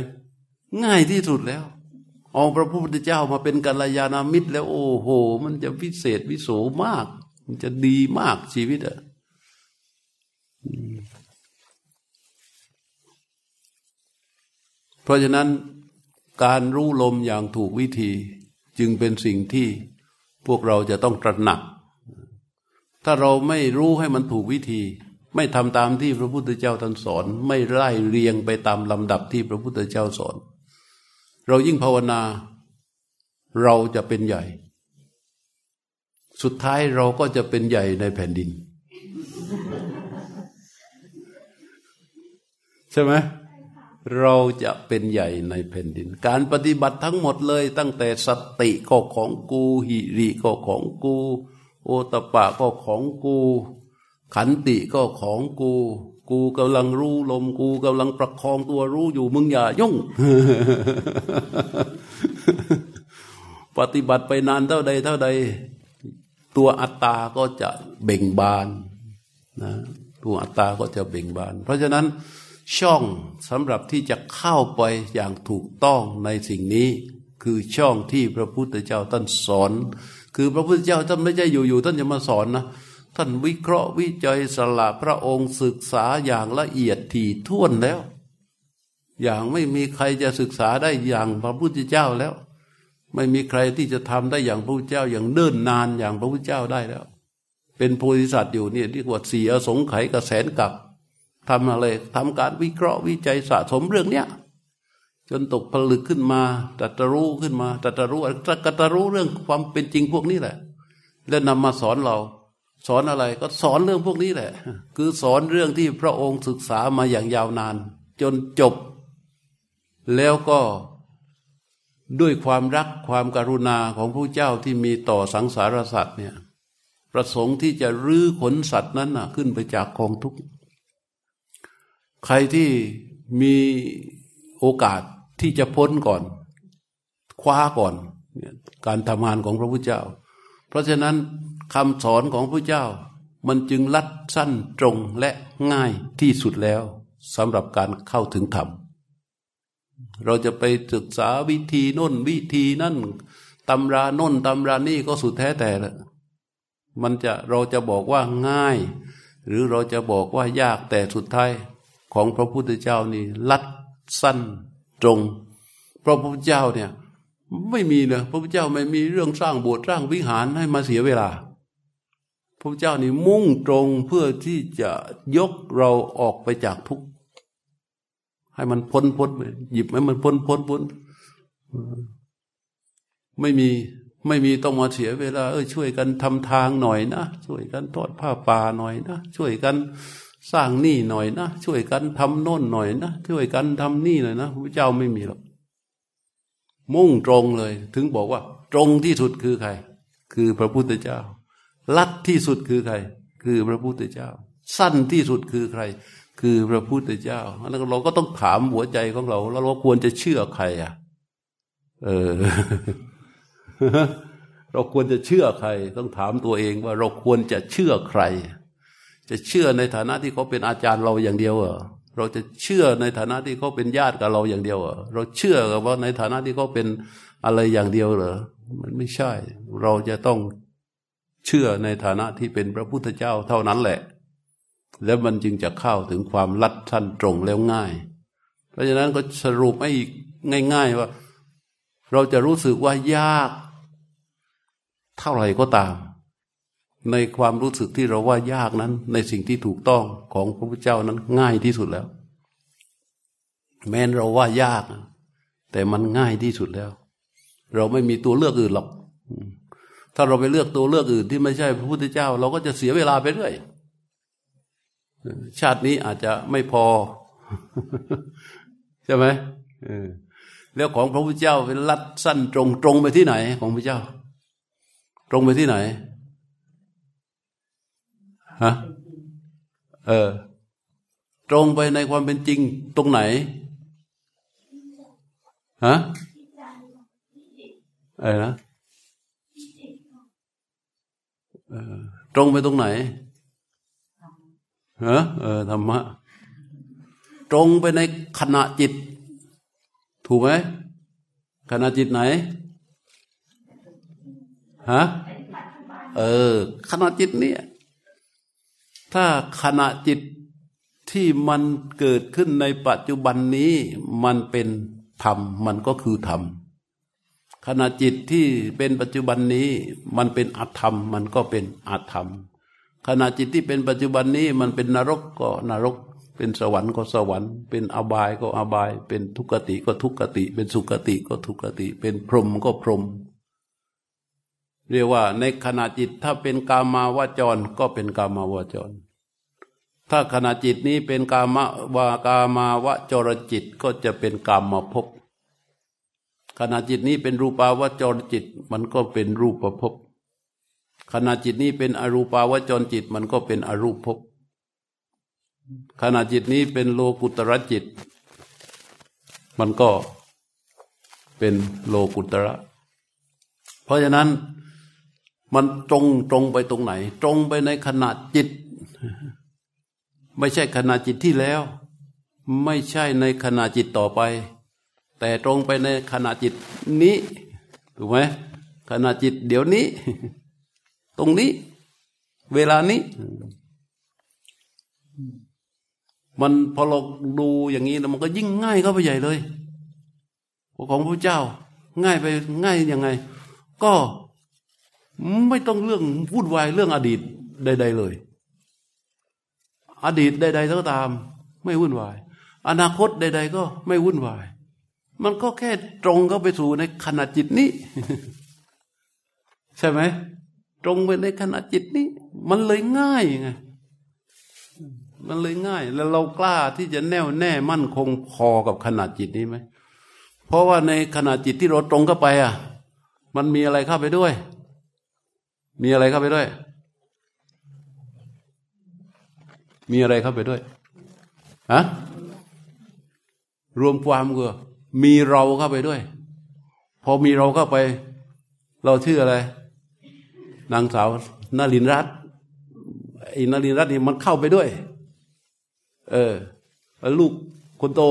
ง่ายที่สุดแล้วเอาพระพุทธเจ้ามาเป็นกัลยาณมิตร แล้วโอ้โห มันจะพิเศษวิโสมาก มันจะดีมากชีวิตอะเพราะฉะนั้นการรู้ลมอย่างถูกวิธีจึงเป็นสิ่งที่พวกเราจะต้องตระหนัก ถ้าเราไม่รู้ให้มันถูกวิธี ไม่ทำตามที่พระพุทธเจ้าท่านสอน ไม่ไล่เรียงไปตามลำดับที่พระพุทธเจ้าสอน เรายิ่งภาวนา เราจะเป็นใหญ่ สุดท้ายเราก็จะเป็นใหญ่ในแผ่นดิน ใช่ไหมเราจะเป็นใหญ่ในแผ่นดิน การปฏิบัติทั้งหมดเลย ตั้งแต่สติก็ของกูหิริก็ของกู โอตปะก็ของกู ขันติก็ของกู กูกำลังรู้ลมกูกำลังประคองตัวรู้อยู่มึงอย่ายุ่ง ปฏิบัติไปนานเท่าใดเท่าใด ตัวอัตตาก็จะเบ่งบานนะตัวอัตตาก็จะเบ่งบาน เพราะฉะนั้นช่องสำหรับที่จะเข้าไปอย่างถูกต้องในสิ่งนี้ คือช่องที่พระพุทธเจ้าท่านสอน คือพระพุทธเจ้าท่านไม่ใช่อยู่ๆท่านจะมาสอนนะท่านวิเคราะห์วิจัยสละพระองค์ศึกษาอย่างละเอียดถี่ถ้วนแล้ว อย่างไม่มีใครจะศึกษาได้อย่างพระพุทธเจ้าแล้ว ไม่มีใครที่จะทำได้อย่างพระพุทธเจ้าอย่างเนิ่นนานอย่างพระพุทธเจ้าได้แล้ว เป็นโพธิสัตว์อยู่เนี่ยที่กว่าสี่อสงไขยกับแสนกับทำอะไรทำการวิเคราะห์วิจัยสะสมเรื่องเนี้ย จนตกผลึกขึ้นมาตรัสรู้ขึ้นมาตรัสรู้ตรัสรู้เรื่องความเป็นจริงพวกนี้แหละ แล้วนำมาสอนเรา สอนอะไรก็สอนเรื่องพวกนี้แหละ คือสอนเรื่องที่พระองค์ศึกษามาอย่างยาวนาน จนจบ แล้วก็ด้วยความรักความการุณาของพระเจ้าที่มีต่อสังสารสัตว์เนี่ยประสงค์ที่จะรื้อขนสัตว์นั้นนะขึ้นไปจากกองทุกข์ ใครที่มีโอกาส ที่จะพ้นก่อน คว้าก่อนการทำงานของพระพุทธเจ้า เพราะฉะนั้นคำสอนของพระเจ้า มันจึงลัดสั้นตรงและง่ายที่สุดแล้วสำหรับการเข้าถึงธรรม เราจะไปศึกษาวิธีน้นวิธีนั่นตำราน้นตำรานี่ก็สุดแท้แต่ละมันจะเราจะบอกว่าง่าย หรือเราจะบอกว่ายากแต่สุดท้ายของพระพุทธเจ้านี่ลัดสั้น ตรงเพราะพระพุทธเจ้าเนี่ย ไม่มีเลยพระพุทธเจ้าไม่มีเรื่องสร้างโบสถ์สร้างวิหารให้มาเสียเวลา พระพุทธเจ้านี่มุ่งตรงเพื่อที่จะยกเราออกไปจากทุกข์ให้มันพ้นพ้นไปหยิบให้มันพ้นพ้นพ้นไม่มีไม่มีต้องมาเสียเวลา เออช่วยกันทำทางหน่อยนะช่วยกันทอดผ้าป่าหน่อยนะช่วยกัน สร้างนี่หน่อยนะช่วยกันทำโน่นหน่อยนะช่วยกันทำนี่หน่อยนะพระเจ้าไม่มีหรอกมุ่งตรงเลย ถึงบอกว่า ตรงที่สุดคือใคร คือพระพุทธเจ้า ลัดที่สุดคือใคร คือพระพุทธเจ้า สั้นที่สุดคือใคร คือพระพุทธเจ้าแล้วเราก็ต้องถามหัวใจของเรา แล้วเราควรจะเชื่อใครอะ เออ เราควรจะเชื่อใคร ต้องถามตัวเองว่าเราควรจะเชื่อใคร จะเชื่อในฐานะที่เขาเป็นอาจารย์เราอย่างเดียวเหรอเราจะเชื่อในฐานะที่เขาเป็นญาติกับเราอย่างเดียวเหรอเราเชื่อกับว่าในฐานะที่เขาเป็นอะไรอย่างเดียวเหรอมันไม่ใช่ เราจะต้องเชื่อในฐานะที่เป็นพระพุทธเจ้าเท่านั้นแหละ แล้วมันจึงจะเข้าถึงความลัดสั้นตรงแล้วง่าย เพราะฉะนั้นก็สรุปให้อีกง่าย ๆว่า เราจะรู้สึกว่ายาก เท่าไหร่ก็ตาม ในความรู้สึกที่เราว่ายากนั้น ในสิ่งที่ถูกต้องของพระพุทธเจ้านั้นง่ายที่สุดแล้ว แม้นเราว่ายาก แต่มันง่ายที่สุดแล้ว เราไม่มีตัวเลือกอื่นหรอก ถ้าเราไปเลือกตัวเลือกอื่นที่ไม่ใช่พระพุทธเจ้า เราก็จะเสียเวลาไปเรื่อยชาตินี้อาจจะไม่พอ ใช่ไหมแล้วของพระพุทธเจ้าเป็นลัดสั้นตรงตรงไปที่ไหน ของพระเจ้า ตรงไปที่ไหน ฮะเออ ตรงไปในความเป็นจริงตรงไหนฮะอะไรนะเออตรงไปตรงไหนฮะเออธรรมะ ตรงไปในขณะจิต ถูกไหมขณะจิตไหนฮะเออขณะจิตเนี่ย ถ้าขณะจิตที่มันเกิดขึ้นในปัจจุบันนี้มันเป็นธรรม มันก็คือธรรมขณะจิตที่เป็นปัจจุบันนี้มันเป็นอธรรม มันก็เป็นอธรรม ขณะจิตที่เป็นปัจจุบันนี้มันเป็นนรกก็นรก เป็นสวรรค์ก็สวรรค์ เป็นอบายก็อบาย เป็นทุกขติก็ทุกขติ เป็นสุกติก็ทุกขติ เป็นพรหมก็พรหม เรียกว่าในขณะจิตถ้าเป็นกามาวจรก็เป็นกามาวจร ถ้าขณะจิตนี้เป็นกามาวากามาวจรจิตก็จะเป็นกามมาภพขณะจิตนี้เป็นรูปาวจรจิตมันก็เป็นรูปภพขณะจิตนี้เป็นอรูปาวจรจิตมันก็เป็นอรูปภพขณะจิตนี้เป็นโลกุตระจิต มันก็เป็นโลกุตระ เพราะฉะนั้น มันตรงตรงไปตรงไหน ตรงไปในขณะจิต ไม่ใช่ขณะจิตที่แล้ว ไม่ใช่ในขณะจิตต่อไป แต่ตรงไปในขณะจิตนี้ถูกไหมขณะจิตเดี๋ยวนี้ ตรงนี้ เวลานี้ มันพอเราดูอย่างนี้แล้วมันก็ยิ่งง่ายเข้าไปใหญ่เลยของพระเจ้า ง่ายไปง่ายยังไง ก็ ไม่ต้องเรื่องวุ่นวายเรื่องอดีตใด ๆ เลย อดีตใดๆก็ตาม ไม่วุ่นวาย อนาคตใด ๆ ก็ไม่วุ่นวาย มันก็แค่ตรงเข้าไปสู่ในขณะจิตนี้ ใช่ไหมตรงไปในขณะจิตนี้ มันเลยง่ายไงมันเลยง่าย แล้วเรากล้าที่จะแน่วแน่มั่นคงพอกับขนาดจิตนี้ไหม เพราะว่าในขณะจิตที่เราตรงเข้าไปอะ มันมีอะไรเข้าไปด้วย มีอะไรเข้าไปด้วย มีอะไรเข้าไปด้วยฮะรวมความก็มีเราเข้าไปด้วย พอมีเราเข้าไป เราชื่ออะไร นางสาวนารินรัตไอ้นารินรัตนี่มันเข้าไปด้วย เออลูกคนโต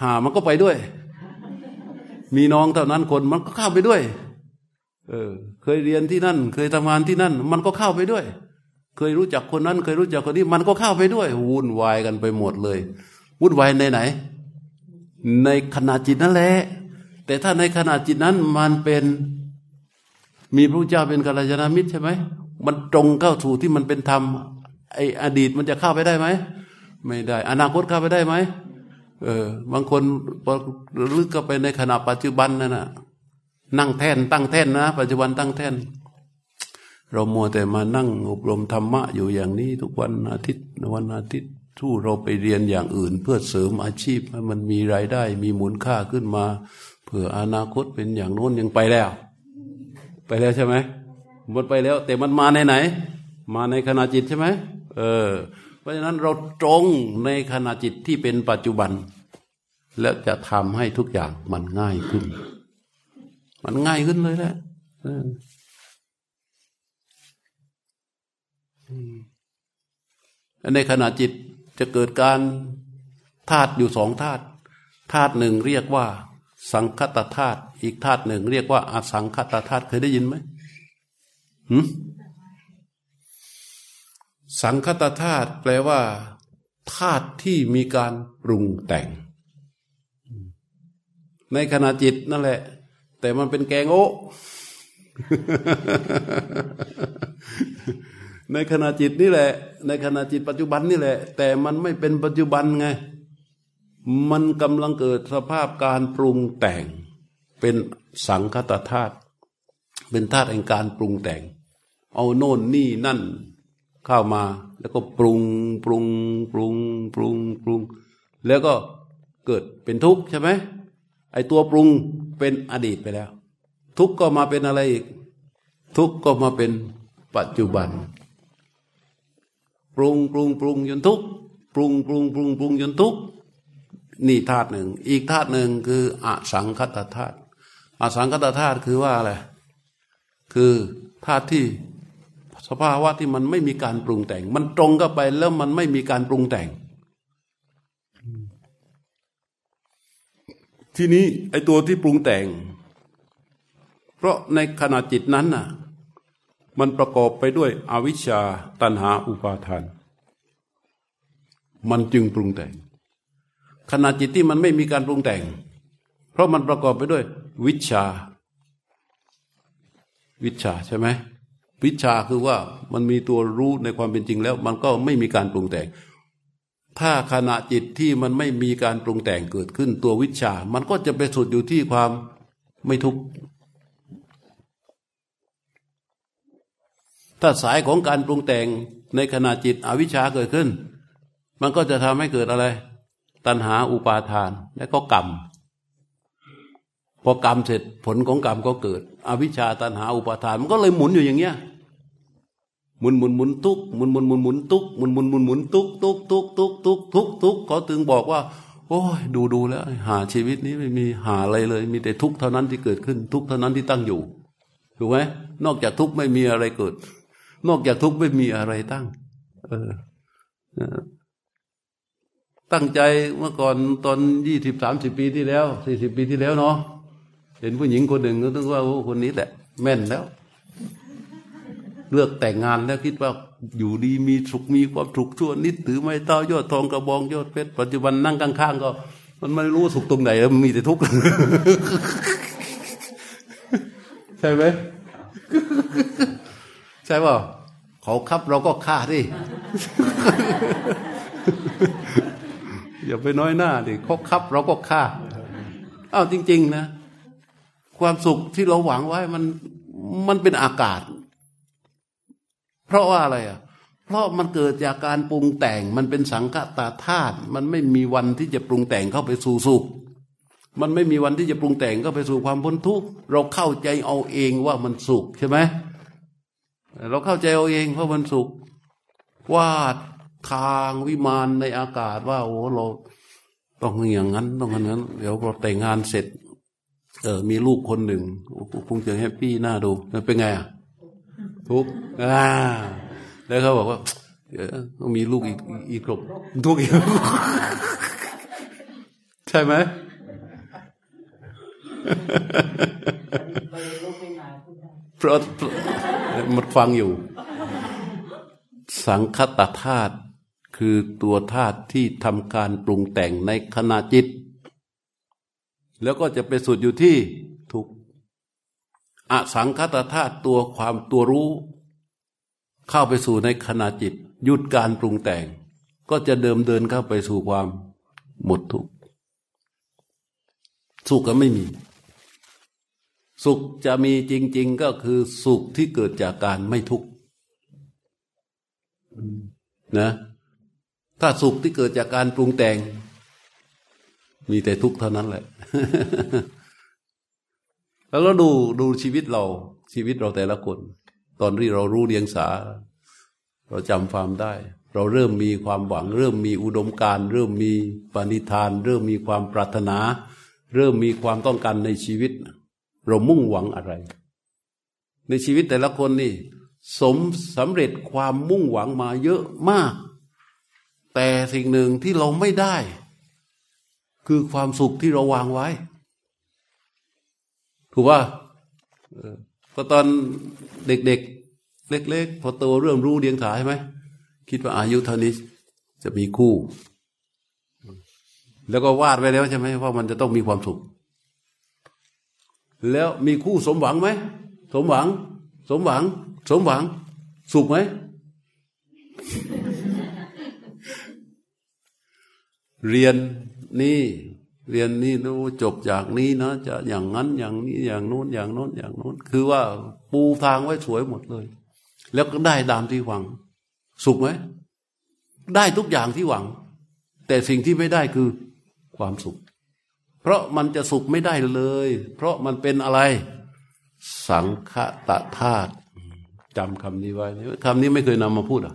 หามันก็ไปด้วย มีน้องเท่านั้นคนมันก็เข้าไปด้วย เออ เคยเรียนที่นั่น เคยทำงานที่นั่น มันก็เข้าไปด้วย เคยรู้จักคนนั้น เคยรู้จักคนนี้มันก็เข้าไปด้วยวุ่นวายกันไปหมดเลยวุ่นวายในไหน ในขณะจิตนั่นแหละแต่ถ้าในขณะจิตนั้นมันเป็น มีพระเจ้าเป็นกัลยาณมิตรใช่ไหมมันตรงเข้าสู่ที่มันเป็นธรรมไออดีตมันจะเข้าไปได้ไหมไม่ได้ อนาคตเข้าไปได้ไหมเออบางคนลึกก็ไปในขณะปัจจุบันนั่นนะ นั่งแท่น ตั้งแท่นนะ ปัจจุบันตั้งแท่น เรามัวแต่มานั่งอบรมธรรมะอยู่อย่างนี้ ทุกวันอาทิตย์วันอาทิตย์ทู่เราไปเรียนอย่างอื่น เพื่อเสริมอาชีพให้มันมีรายได้ มีมูลค่าขึ้นมาเผื่ออนาคตเป็นอย่างโน้นยังไปแล้ว ไปแล้วใช่ไหมหมดไปแล้ว แต่มันมาในไหน มาในขณะจิตใช่ไหมเออ เพราะฉะนั้นเราตรงในขณะจิตที่เป็นปัจจุบัน แล้วจะทำให้ทุกอย่างมันง่ายขึ้น มันง่ายขึ้นเลยแหละในขณะจิตจะเกิดการธาตุอยู่สองธาตุธาตุหนึ่งเรียกว่า สังคตธาตุอีกธาตุหนึ่งเรียกว่าอสังคตธาตุเคยได้ยินไหมหืมสังคตธาตุแปลว่าธาตุที่มีการปรุงแต่ง ในขณะจิตนั่นแหละ แต่มันเป็นแกงโอในขณะจิตนี่แหละ ในขณะจิตปัจจุบันนี่แหละ แต่มันไม่เป็นปัจจุบันไง มันกำลังเกิดสภาพการปรุงแต่ง เป็นสังคตธาตุเป็นธาตุแห่งการปรุงแต่ง เอาโน่นนี่นั่นเข้ามา แล้วก็ปรุงปรุงปรุงปรุงปรุง แล้วก็เกิดเป็นทุกข์ใช่ไหมไอตัวปรุง เป็นอดีตไปแล้ว ทุกก็มาเป็นอะไรอีก ทุกก็มาเป็นปัจจุบัน ปรุงปรุงปรุงจนทุกปรุงปรุงปรุงปรุงจนทุกนี่ธาตุหนึ่ง อีกธาตุหนึ่งคืออสังคตธาตุอสังคตธาตุคือว่าอะไรคือธาตุที่สภาวะที่มันไม่มีการปรุงแต่ง มันตรงเข้าไปแล้วมันไม่มีการปรุงแต่ง ทีนี้ไอตัวที่ปรุงแต่ง เพราะในขณะจิตนั้นน่ะ มันประกอบไปด้วยอวิชชาตันหาอุปาทาน มันจึงปรุงแต่ง ขณะจิตที่มันไม่มีการปรุงแต่ง เพราะมันประกอบไปด้วย วิชา วิชาใช่ไหมวิชาคือว่ามันมีตัวรู้ในความเป็นจริงแล้ว มันก็ไม่มีการปรุงแต่ง ถ้าขณะจิตที่มันไม่มีการปรุงแต่งเกิดขึ้นตัววิชา มันก็จะไปสุดอยู่ที่ความไม่ทุกข์ถ้าสายของการปรุงแต่งในขณะจิตอวิชชาเกิดขึ้น มันก็จะทำให้เกิดอะไร ตัณหาอุปาทานและก็กรรมพอกรรมเสร็จผลของกรรมก็เกิด อวิชชาตัณหาอุปาทาน มันก็เลยหมุนอยู่อย่างเงี้ย หมุนหมุนหมุนตุกหมุนหมุนหมุนหมุนตุกหมุนหมุนหมุนหมุนตุกตุกตุกตุกตุกทุกทุกเขาถึงบอกว่า โอ้ยดูดูแล้ว หาชีวิตนี้ไม่มีหาอะไรเลย มีแต่ทุกเท่านั้นที่เกิดขึ้น ทุกเท่านั้นที่ตั้งอยู่ถูกไหมนอกจากทุกไม่มีอะไรเกิด นอกจากทุกข์ไม่มีอะไรตั้ง เออตั้งใจเมื่อก่อนตอนยี่สิบสามสิบปีที่แล้วสี่สิบปีที่แล้วเนาะเห็นผู้หญิงคนหนึ่งก็ต้องว่าโอ้คนนี้แหละ แม่นแล้ว เลือกแต่งงานแล้วคิดว่าอยู่ดีมีสุขมีความสุขชั่วนิดถือไม่เต้ายอดทองกระบองยอดเพชรปัจจุบันนั่งข้างๆก็ มันไม่รู้สุขตรงไหนแล้วมีแต่ทุกข์ใช่ไหมใช่ป่าเขาคับเราก็ฆ่าดิอย่าไปน้อยหน้าดิเขาคับเราก็ฆ่าอ้าวจริง ๆ นะ ความสุขที่เราหวังไว้มันมันเป็นอากาศ เพราะว่าอะไรอะ เพราะมันเกิดจากการปรุงแต่งมันเป็นสังกตาธาตุมันไม่มีวันที่จะปรุงแต่งเข้าไปสู่สุขมันไม่มีวันที่จะปรุงแต่งเข้าไปสู่ความพ้นทุกข์เราเข้าใจเอาเองว่ามันสุขใช่ไหมเราเข้าใจเอาเองเพราะมันสุขวาดทางวิมานในอากาศว่าโอ้เราต้องอย่างนั้น ต้องอย่างนั้น เดี๋ยวพอแต่งงานเสร็จ เออมีลูกคนหนึ่งคงจะแฮปปี้หน่าดู เป็นไงอะ ทุกอ่าแล้วเขาบอกว่าต้องมีลูกอีกอีกครบทุกอีกใช่ไหมเพราะมันฟังอยู่ สังคตธาตุคือตัวธาตุที่ทำการปรุงแต่งในขณะจิต แล้วก็จะไปสุดอยู่ที่ อสังคตธาตุตัวความตัวรู้ เข้าไปสู่ในขณะจิต หยุดการปรุงแต่ง ก็จะเดิมเดินเข้าไปสู่ความหมดทุกข์สุขก็ไม่มี สุขจะมีจริง ๆ ก็คือสุขที่เกิดจากการไม่ทุกข์นะถ้าสุขที่เกิดจากการปรุงแต่ง มีแต่ทุกข์เท่านั้นแหละ แล้วเราดูดูชีวิตเรา ชีวิตเราแต่ละคน ตอนที่เรารู้เรียงสา เราจำความได้ เราเริ่มมีความหวัง เริ่มมีอุดมการเริ่มมีปณิธาน เริ่มมีความปรารถนา เริ่มมีความต้องการในชีวิต เรามุ่งหวังอะไร ในชีวิตแต่ละคนนี่ สมสำเร็จความมุ่งหวังมาเยอะมาก แต่สิ่งหนึ่งที่เราไม่ได้ คือความสุขที่เราวางไว้ ถูกป่ะพอตอนเด็กๆเล็กๆ พอโตเริ่มรู้เดียงสาใช่ไหมคิดว่าอายุเท่านี้จะมีคู่ แล้วก็วาดไว้แล้วใช่ไหมว่ามันจะต้องมีความสุข แล้วมีคู่สมหวังไหมสมหวัง สมหวัง สมหวัง สุขไหมเรียนนี่ เรียนนี่นู้จบจากนี้นะ จะอย่างนั้นอย่างนี้อย่างโน้นอย่างโน้นอย่างโน้น คือว่าปูทางไว้สวยหมดเลย แล้วก็ได้ตามที่หวัง สุขไหมได้ทุกอย่างที่หวัง แต่สิ่งที่ไม่ได้คือความสุข เพราะมันจะสุขไม่ได้เลย เพราะมันเป็นอะไร สังคตธาตุจำคำนี้ไว้คำนี้ไม่เคยนำมาพูดอะ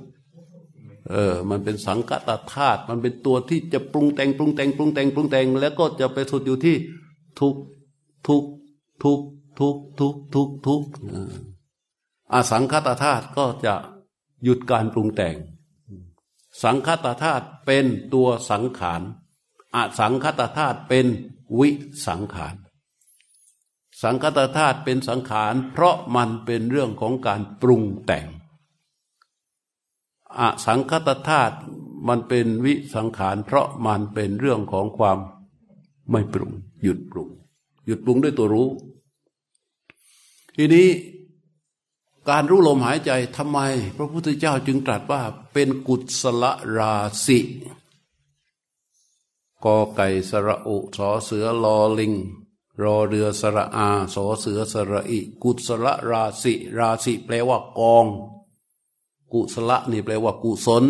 เออ มันเป็นสังคตธาตุ มันเป็นตัวที่จะปรุงแต่งปรุงแต่งปรุงแต่งปรุงแต่ง แล้วก็จะไปสุดอยู่ที่ทุกทุกทุกทุกทุกทุกทุกอาสังคตธาตุก็จะหยุดการปรุงแต่ง สังคตธาตุเป็นตัวสังขารอสังคตธาตุเป็นวิสังขาร สังคตธาตุเป็นสังขาร เพราะมันเป็นเรื่องของการปรุงแต่ง อสังคตธาตุมันเป็นวิสังขาร เพราะมันเป็นเรื่องของความไม่ปรุง หยุดปรุง หยุดปรุงด้วยตัวรู้ ทีนี้การรู้ลมหายใจทำไม พระพุทธเจ้าจึงตรัสว่าเป็นกุศลราศีกอไก่สระอุสอเสือลอลิง รอเรือสระอาสอเสือสระอิ กุศลราศีราศีแปลว่ากอง กุศลนี่แปลว่า กุศล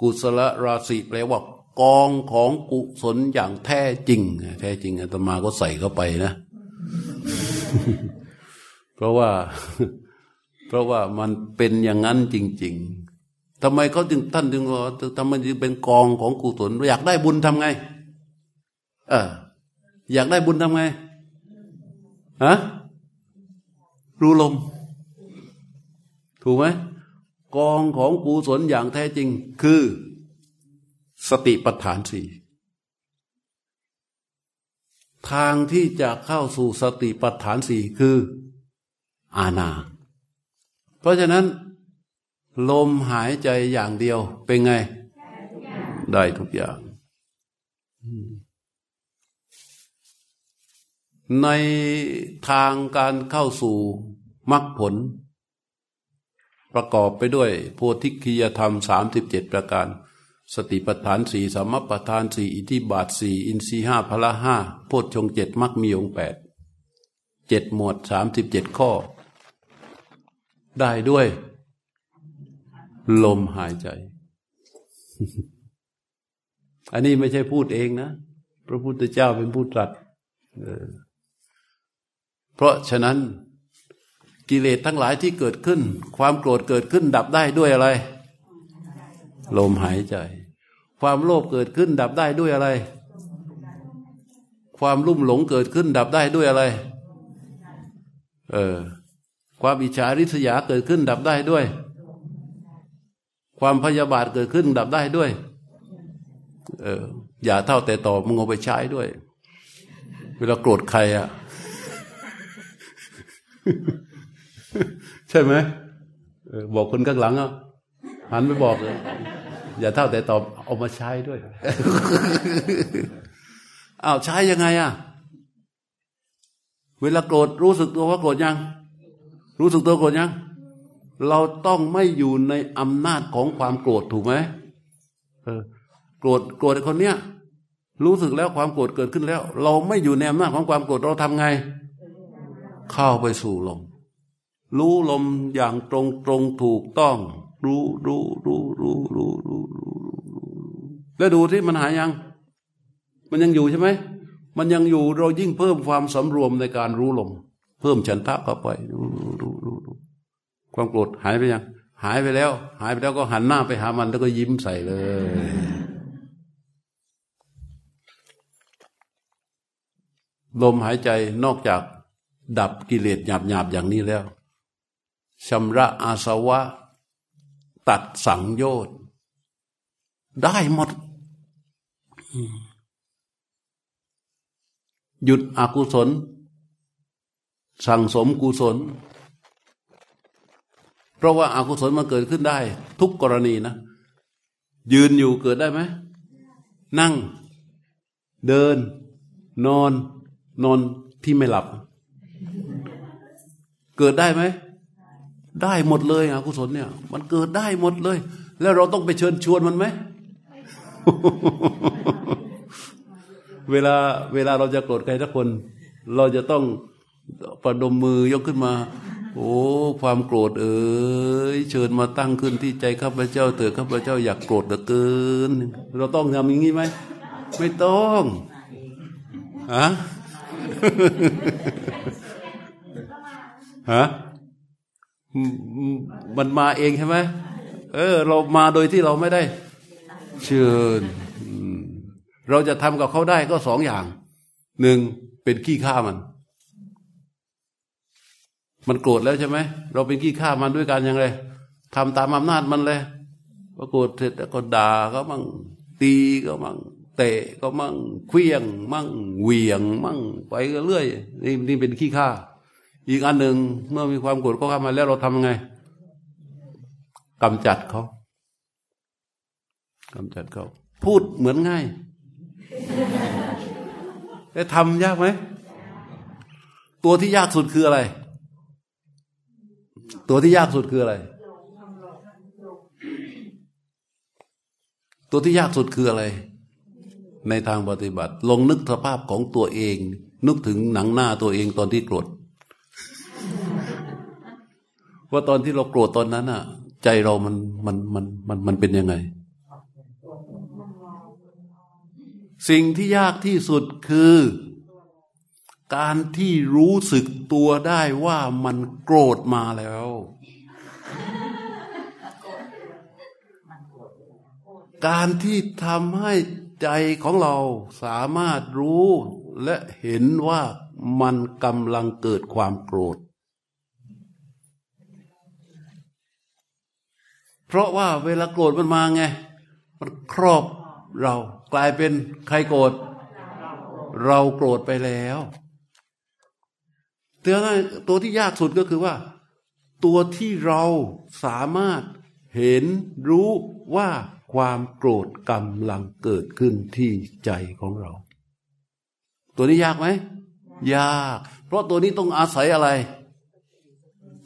กุศลราศีแปลว่ากองของกุศลอย่างแท้จริง แท้จริงอาตมาก็ใส่เข้าไปนะ เพราะว่า เพราะว่ามันเป็นอย่างนั้นจริง ๆทำไมเขาจึงท่านจึงว่าทำไมจึงเป็นกองของกุศลอยากได้บุญทำไง เอออยากได้บุญทำไงฮะรู้ลม ถูกไหม กองของกุศลอย่างแท้จริง คือ สติปัฏฐานสี่ทางที่จะเข้าสู่สติปัฏฐานสี่คือ อาณา เพราะฉะนั้น ลมหายใจอย่างเดียวเป็นไง ได้ทุกอย่าง ในทางการเข้าสู่มรรคผล ประกอบไปด้วยโพธิคิยธรรมสามสิบเจ็ดประการ สติปัฏฐานสี่สมปัฏฐานสี่อิทิบาทสี่อินทรีห้าพละห้าโพชฌงเจ็ดมรรคมีองแปดเจ็ดหมวดสามสิบเจ็ดข้อ ได้ด้วย ลมหายใจ อันนี้ไม่ใช่พูดเองนะ พระพุทธเจ้าเป็นผู้ตรัสเพราะฉะนั้น กิเลสทั้งหลายที่เกิดขึ้น ความโกรธเกิดขึ้นดับได้ด้วยอะไร ลมหายใจ ความโลภเกิดขึ้นดับได้ด้วยอะไร ความลุ่มหลงเกิดขึ้นดับได้ด้วยอะไร เออ ความอิจฉาริษยาเกิดขึ้นดับได้ด้วย ความพยาบาทเกิดขึ้นดับได้ด้วย เออ อย่าเท่าแต่ต่อมึงเอาไปใช้ด้วย เวลาโกรธใครอะ ใช่ไหมบอกคนข้างหลังอะหันไปบอกเลยอย่าเท่าแต่ตอบเอามาใช้ด้วยอ้าวใช้ยังไงอะ เวลาโกรธรู้สึกตัวว่าโกรธยัง รู้สึกตัวโกรธยัง เราต้องไม่อยู่ในอำนาจของความโกรธถูกไหมเออ โกรธโกรธคนเนี้ยรู้สึกแล้วความโกรธเกิดขึ้นแล้ว เราไม่อยู่ในอำนาจของความโกรธเราทำไง เข้าไปสู่ลม รู้ลมอย่างตรงตรงถูกต้อง รู้รู้รู้รู้รู้รู้รู้แล้วดูที่มันหายยัง มันยังอยู่ใช่ไหมมันยังอยู่เรายิ่งเพิ่มความสำรวมในการรู้ลม เพิ่มฉันทะเข้าไปดูดูดูดูความโกรธหายไปยัง หายไปแล้ว หายไปแล้วก็หันหน้าไปหามันแล้วก็ยิ้มใส่เลยลมหายใจนอกจากดับกิเลสหยาบหยาบอย่างนี้แล้ว ชำระอาสวะ ตัดสังโยชน์ได้หมด หยุดอกุศล สั่งสมกุศล เพราะว่าอากุศลมันเกิดขึ้นได้ ทุกกรณีนะ ยืนอยู่เกิดได้ไหม นั่ง เดิน นอน นอนที่ไม่หลับ เกิดได้ไหม ได้หมดเลยอกุศลเนี่ย มันเกิดได้หมดเลย แล้วเราต้องไปเชิญชวนมันไหม เวลาเวลาเราจะโกรธใครสักคน เราจะต้องประดมมือยกขึ้นมา โอ้ความโกรธเอ๋ยเชิญมาตั้งขึ้นที่ใจข้าพเจ้าเถิดข้าพเจ้าอยากโกรธเหลือเกิน เราต้องทำอย่างนี้ไหมไม่ต้องฮะฮะ มันมาเองใช่ไหมเออ เรามาโดยที่เราไม่ได้ เชิญเราจะทำกับเขาได้ก็สองอย่าง หนึ่งเป็นขี้ข้ามัน มันโกรธแล้วใช่ไหมเราเป็นขี้ข้ามันด้วยกันยังไงทำตามอำนาจมันเลยพอโกรธเสร็จก็ด่าก็มั่งตีก็มั่งเตะก็มั่งเคลี้ยง มั่งเหวี่ยง มั่งไปก็เรื่อยนี่นี่เป็นขี้ข้า อีกอันหนึ่งเมื่อมีความโกรธก็เข้ามาแล้วเราทำไงกำจัดเขากำจัดเขาพูดเหมือนง่าย แต่ทำยากไหม ตัวที่ยากสุดคืออะไร ตัวที่ยากสุดคืออะไร ตัวที่ยากสุดคืออะไร ในทางปฏิบัติ ลงนึกสภาพของตัวเอง นึกถึงหนังหน้าตัวเองตอนที่โกรธ ว่าตอนที่เราโกรธตอนนั้นอะ ใจเรามันมันมันมันมันเป็นยังไง สิ่งที่ยากที่สุดคือ การที่รู้สึกตัวได้ว่ามันโกรธมาแล้ว การที่ทำให้ใจของเราสามารถรู้และเห็นว่ามันกำลังเกิดความโกรธ เพราะว่าเวลาโกรธมันมาไง มันครอบเรากลายเป็นใครโกรธ เราโกรธไปแล้วตัวตัวที่ยากสุดก็คือว่า ตัวที่เราสามารถเห็นรู้ว่าความโกรธกำลังเกิดขึ้นที่ใจของเรา ตัวนี้ยากไหม ยาก เพราะตัวนี้ต้องอาศัยอะไร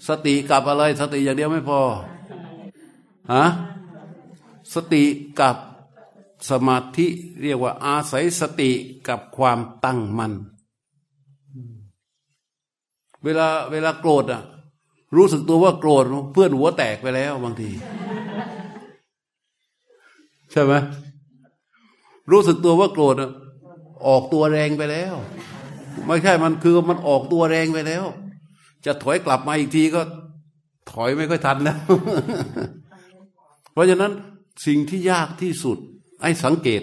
สติกับอะไร สติอย่างเดียวไม่พอ ฮะสติกับสมาธิเรียกว่าอาศัยสติกับความตั้งมัน่นเวลาเวลาโกรธอะ รู้สึกตัวว่าโกรธเพื่อนหัวแตกไปแล้วบางที ใช่ไหมรู้สึกตัวว่าโกรธออกตัวแรงไปแล้ว ไม่ใช่มันคือมันออกตัวแรงไปแล้ว จะถอยกลับมาอีกทีก็ถอยไม่ค่อยทันแล้ว เพราะฉะนั้นสิ่งที่ยากที่สุดให้สังเกต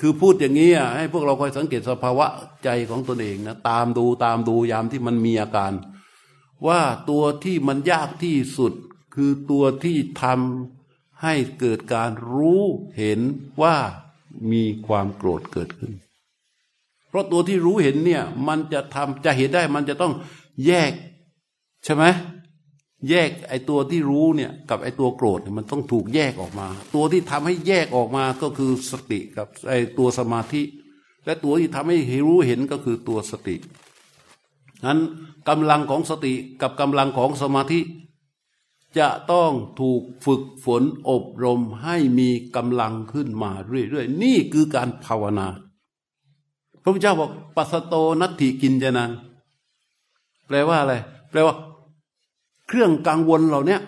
คือพูดอย่างนี้ให้พวกเราคอยสังเกตสภาวะใจของตนเองนะตามดูตามดูยามที่มันมีอาการ ว่าตัวที่มันยากที่สุด คือตัวที่ทำให้เกิดการรู้เห็นว่ามีความโกรธเกิดขึ้น เพราะตัวที่รู้เห็นเนี่ย มันจะทำจะเห็นได้มันจะต้องแยก ใช่ไหม แยกไอ้ตัวที่รู้เนี่ยกับไอ้ตัวโกรธเนี่ยมันต้องถูกแยกออกมา ตัวที่ทำให้แยกออกมาก็คือสติกับไอ้ตัวสมาธิ และตัวที่ทำให้รู้เห็นก็คือตัวสตินั้นกำลังของสติกับกำลังของสมาธิ จะต้องถูกฝึกฝนอบรมให้มีกำลังขึ้นมาเรื่อยๆนี่คือการภาวนา พระพุทธเจ้าบอกปัสโตนัตถิกินจนังแปลว่าอะไรแปลว่า เครื่องกังวลเหล่านี้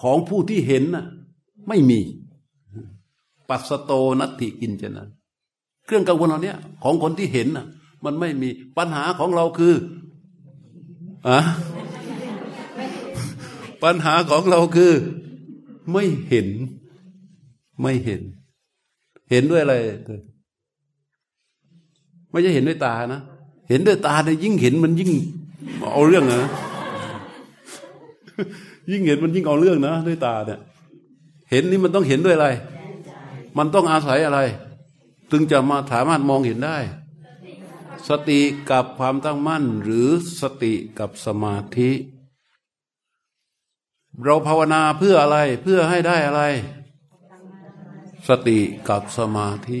ของผู้ที่เห็นน่ะไม่มี ปัสโตนัตถิกินเจนะเครื่องกังวลเหล่านี้ของคนที่เห็นน่ะมันไม่มีปัญหาของเราคืออะปัญหาของเราคือ ไม่เห็น ไม่เห็น เห็นด้วยอะไรไม่ใช่เห็นด้วยตานะเห็นด้วยตาเนี่ยยิ่งเห็นมันยิ่งเอาเรื่องนะ ยิ่งเห็นมันยิ่งเอาเรื่องนะด้วยตาเนี่ย เห็นนี่มันต้องเห็นด้วยอะไร มันต้องอาศัยอะไร ถึงจะมาสามารถมองเห็นได้ สติกับความตั้งมั่น หรือสติกับสมาธิ เราภาวนาเพื่ออะไรเพื่อให้ได้อะไร สติกับสมาธิ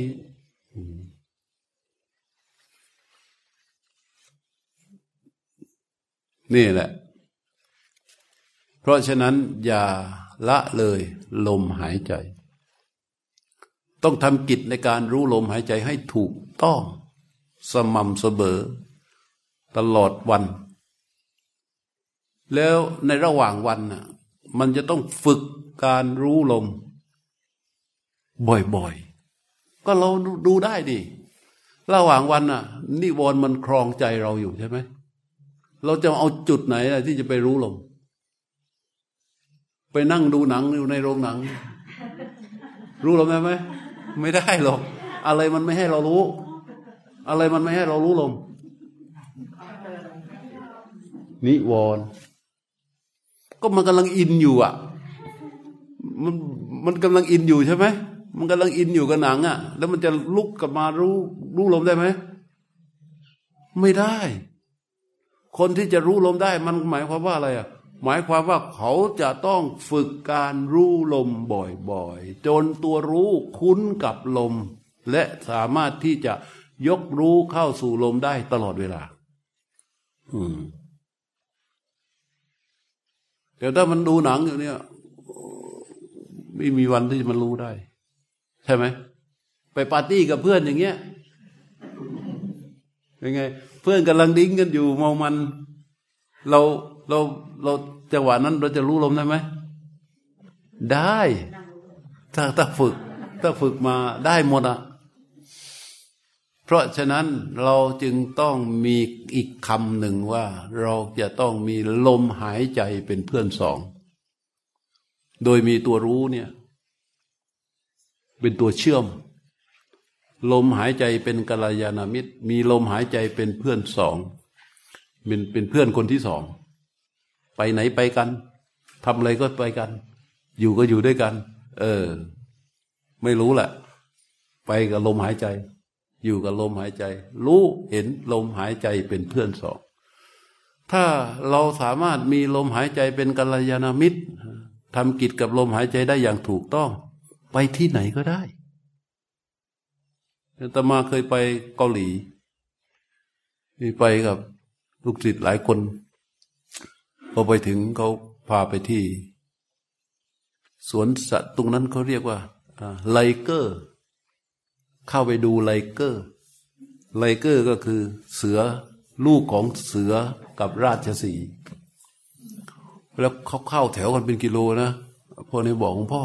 นี่แหละ เพราะฉะนั้นอย่าละเลยลมหายใจ ต้องทำกิจในการรู้ลมหายใจให้ถูกต้องสม่ำเสมอตลอดวัน แล้วในระหว่างวันน่ะมันจะต้องฝึกการรู้ลม บ่อยๆ ก็เราดูได้ดิระหว่างวันน่ะนิวรณ์มันครองใจเราอยู่ใช่ไหม เราจะเอาจุดไหนที่จะไปรู้ลม ไปนั่งดูหนังอยู่ในโรงหนัง รู้หรือไหมไม่ได้หรอก อะไรมันไม่ให้เรารู้ อะไรมันไม่ให้เรารู้ลมนิวรณ์ก็มันกำลังอินอยู่อะ มันมันกำลังอินอยู่ใช่ไหมมันกำลังอินอยู่กับหนังอะ แล้วมันจะลุกกลับมารู้รู้ลมได้ไหมไม่ได้ คนที่จะรู้ลมได้ มันหมายความว่าอะไรอะ หมายความว่าเขาจะต้องฝึกการรู้ลมบ่อยๆ จนตัวรู้คุ้นกับลม และสามารถที่จะยกรู้เข้าสู่ลมได้ตลอดเวลา อืมแต่ถ้ามันดูหนังอยู่เนี่ยไม่มีวันที่มันรู้ได้ ใช่ไหม ไปปาร์ตี้กับเพื่อนอย่างเงี้ยยังไง เพื่อนกำลังดิ้งกันอยู่เมามัน เรา เราเราจังหวะนั้นเราจะรู้ลมได้ไหม ได้ ถ้าถ้าฝึก ถ้าฝึกมาได้หมดอะ เพราะฉะนั้นเราจึงต้องมีอีกคำหนึ่งว่า เราจะต้องมีลมหายใจเป็นเพื่อนสอง โดยมีตัวรู้เนี่ย เป็นตัวเชื่อม ลมหายใจเป็นกัลยาณมิตร มีลมหายใจเป็นเพื่อนสองเป็นเป็นเพื่อนคนที่สอง ไปไหนไปกันทำอะไรก็ไปกัน อยู่ก็อยู่ด้วยกัน เออ ไม่รู้แหละ ไปกับลมหายใจ อยู่กับลมหายใจ รู้เห็นลมหายใจเป็นเพื่อนสองถ้าเราสามารถมีลมหายใจเป็นกัลยาณมิตรทำกิจกับลมหายใจได้อย่างถูกต้อง ไปที่ไหนก็ได้ตมาเคยไปเกาหลี ไปกับลูกศิษย์หลายคน พอไปถึงเขาพาไปที่ สวนสัตว์ตรงนั้นเขาเรียกว่าliger เข้าไปดู liger liger ก็คือเสือลูกของเสือกับราชสีห์แล้วเขาเข้าแถวกันเป็นกิโลนะพ่อเนี่ยบอกของพ่อ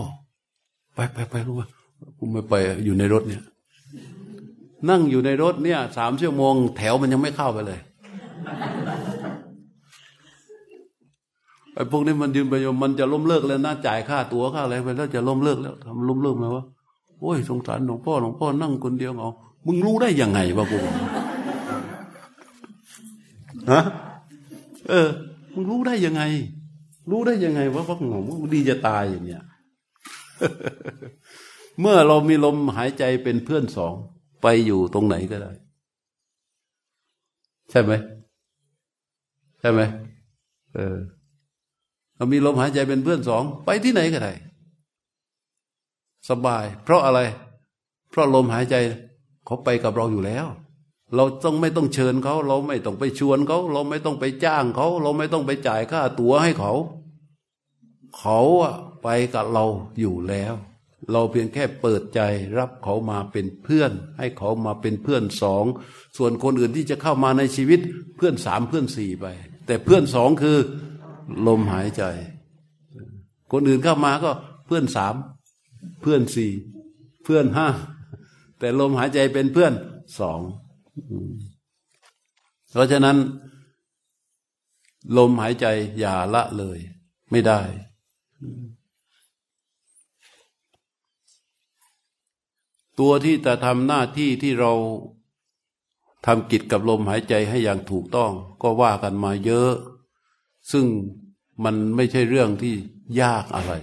ไปไปไปรู้ว่าผมไม่ไปอยู่ในรถเนี่ย นั่งอยู่ในรถเนี่ยสามชั่วโมง แถวมันยังไม่เข้าไปเลย ไอ้พวกนี้มันยืนไปมันจะล้มเลิกแล้วนะจ่ายค่าตั๋วค่าอะไรไปแล้วจะล้มเลิกแล้วทำล้มเลิกไหมวะโอ้ยสงสารหลวงพ่อหลวงพ่อนั่งคนเดียวเอามึงรู้ได้ยังไงวะกูฮะเออ มึงรู้ได้ยังไง รู้ได้ยังไงว่าพวกหงมึงดีจะตายอย่างเนี้ยเมื่อเรามีลมหายใจเป็นเพื่อนสอง ไปอยู่ตรงไหนก็ได้ ใช่ไหมใช่ไหมเออ เรามีลมหายใจเป็นเพื่อนสอง ไปที่ไหนก็ได้สบาย เพราะอะไร เพราะลมหายใจเขาไปกับเราอยู่แล้ว เราต้องไม่ต้องเชิญเขา เราไม่ต้องไปชวนเขา เราไม่ต้องไปจ้างเขา เราไม่ต้องไปจ่ายค่าตั๋วให้เขา เขาไปกับเราอยู่แล้ว เราเพียงแค่เปิดใจรับเขามาเป็นเพื่อน ให้เขามาเป็นเพื่อนสอง ส่วนคนอื่นที่จะเข้ามาในชีวิตเพื่อนสามเพื่อนสี่ไป แต่เพื่อนสองคือ ลมหายใจ คนอื่นเข้ามาก็เพื่อนสามเพื่อนสี่เพื่อนห้าแต่ลมหายใจเป็นเพื่อนสองเพราะฉะนั้น ลมหายใจอย่าละเลย ไม่ได้ ตัวที่จะทำหน้าที่ที่เราทำกิจกับลมหายใจให้อย่างถูกต้อง ก็ว่ากันมาเยอะ ซึ่งมันไม่ใช่เรื่องที่ยากอะไร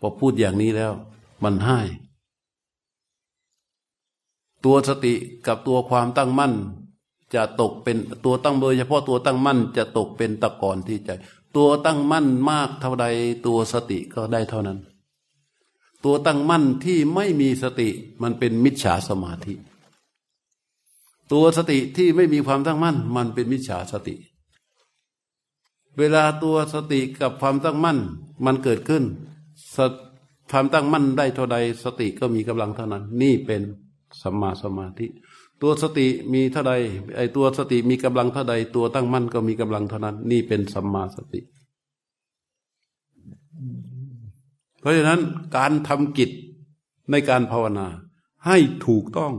พอพูดอย่างนี้แล้ว มันให้ตัวสติกับตัวความตั้งมั่น จะตกเป็นตัวตั้งโดยเฉพาะตัวตั้งมั่นจะตกเป็นตะกอนที่ใจ ตัวตั้งมั่นมากเท่าใดตัวสติก็ได้เท่านั้น ตัวตั้งมั่นที่ไม่มีสติมันเป็นมิจฉาสมาธิ ตัวสติที่ไม่มีความตั้งมั่น มันเป็นมิจฉาสติ เวลาตัวสติกับความตั้งมั่น มันเกิดขึ้นความตั้งมั่นได้เท่าใดสติก็มีกำลังเท่านั้น นี่เป็นสัมมาสมาธิ ตัวสติมีเท่าใดไอตัวสติมีกำลังเท่าใด ตัวตั้งมั่นก็มีกำลังเท่านั้น นี่เป็นสัมมาสติ เพราะฉะนั้นการทำกิจในการภาวนาให้ถูกต้อง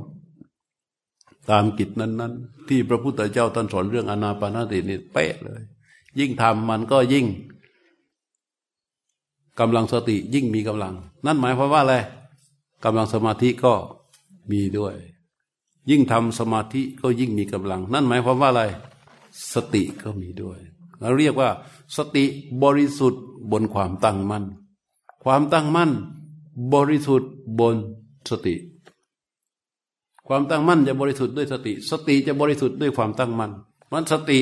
ตามกิจนั้น ๆ ที่พระพุทธเจ้าท่านสอนเรื่องอนาปานาตินี่เป๊ะเลย ยิ่งทำมันก็ยิ่งกำลังสติยิ่งมีกำลัง นั่นหมายความว่าอะไรกำลังสมาธิก็มีด้วย ยิ่งทำสมาธิก็ยิ่งมีกำลัง นั่นหมายความว่าอะไร สติก็มีด้วยเราเรียกว่า สติบริสุทธิ์บนความตั้งมั่น ความตั้งมั่น บริสุทธิ์บนสติ ความตั้งมั่นจะบริสุทธิ์ด้วยสติ สติจะบริสุทธิ์ด้วยความตั้งมั่นมันสติ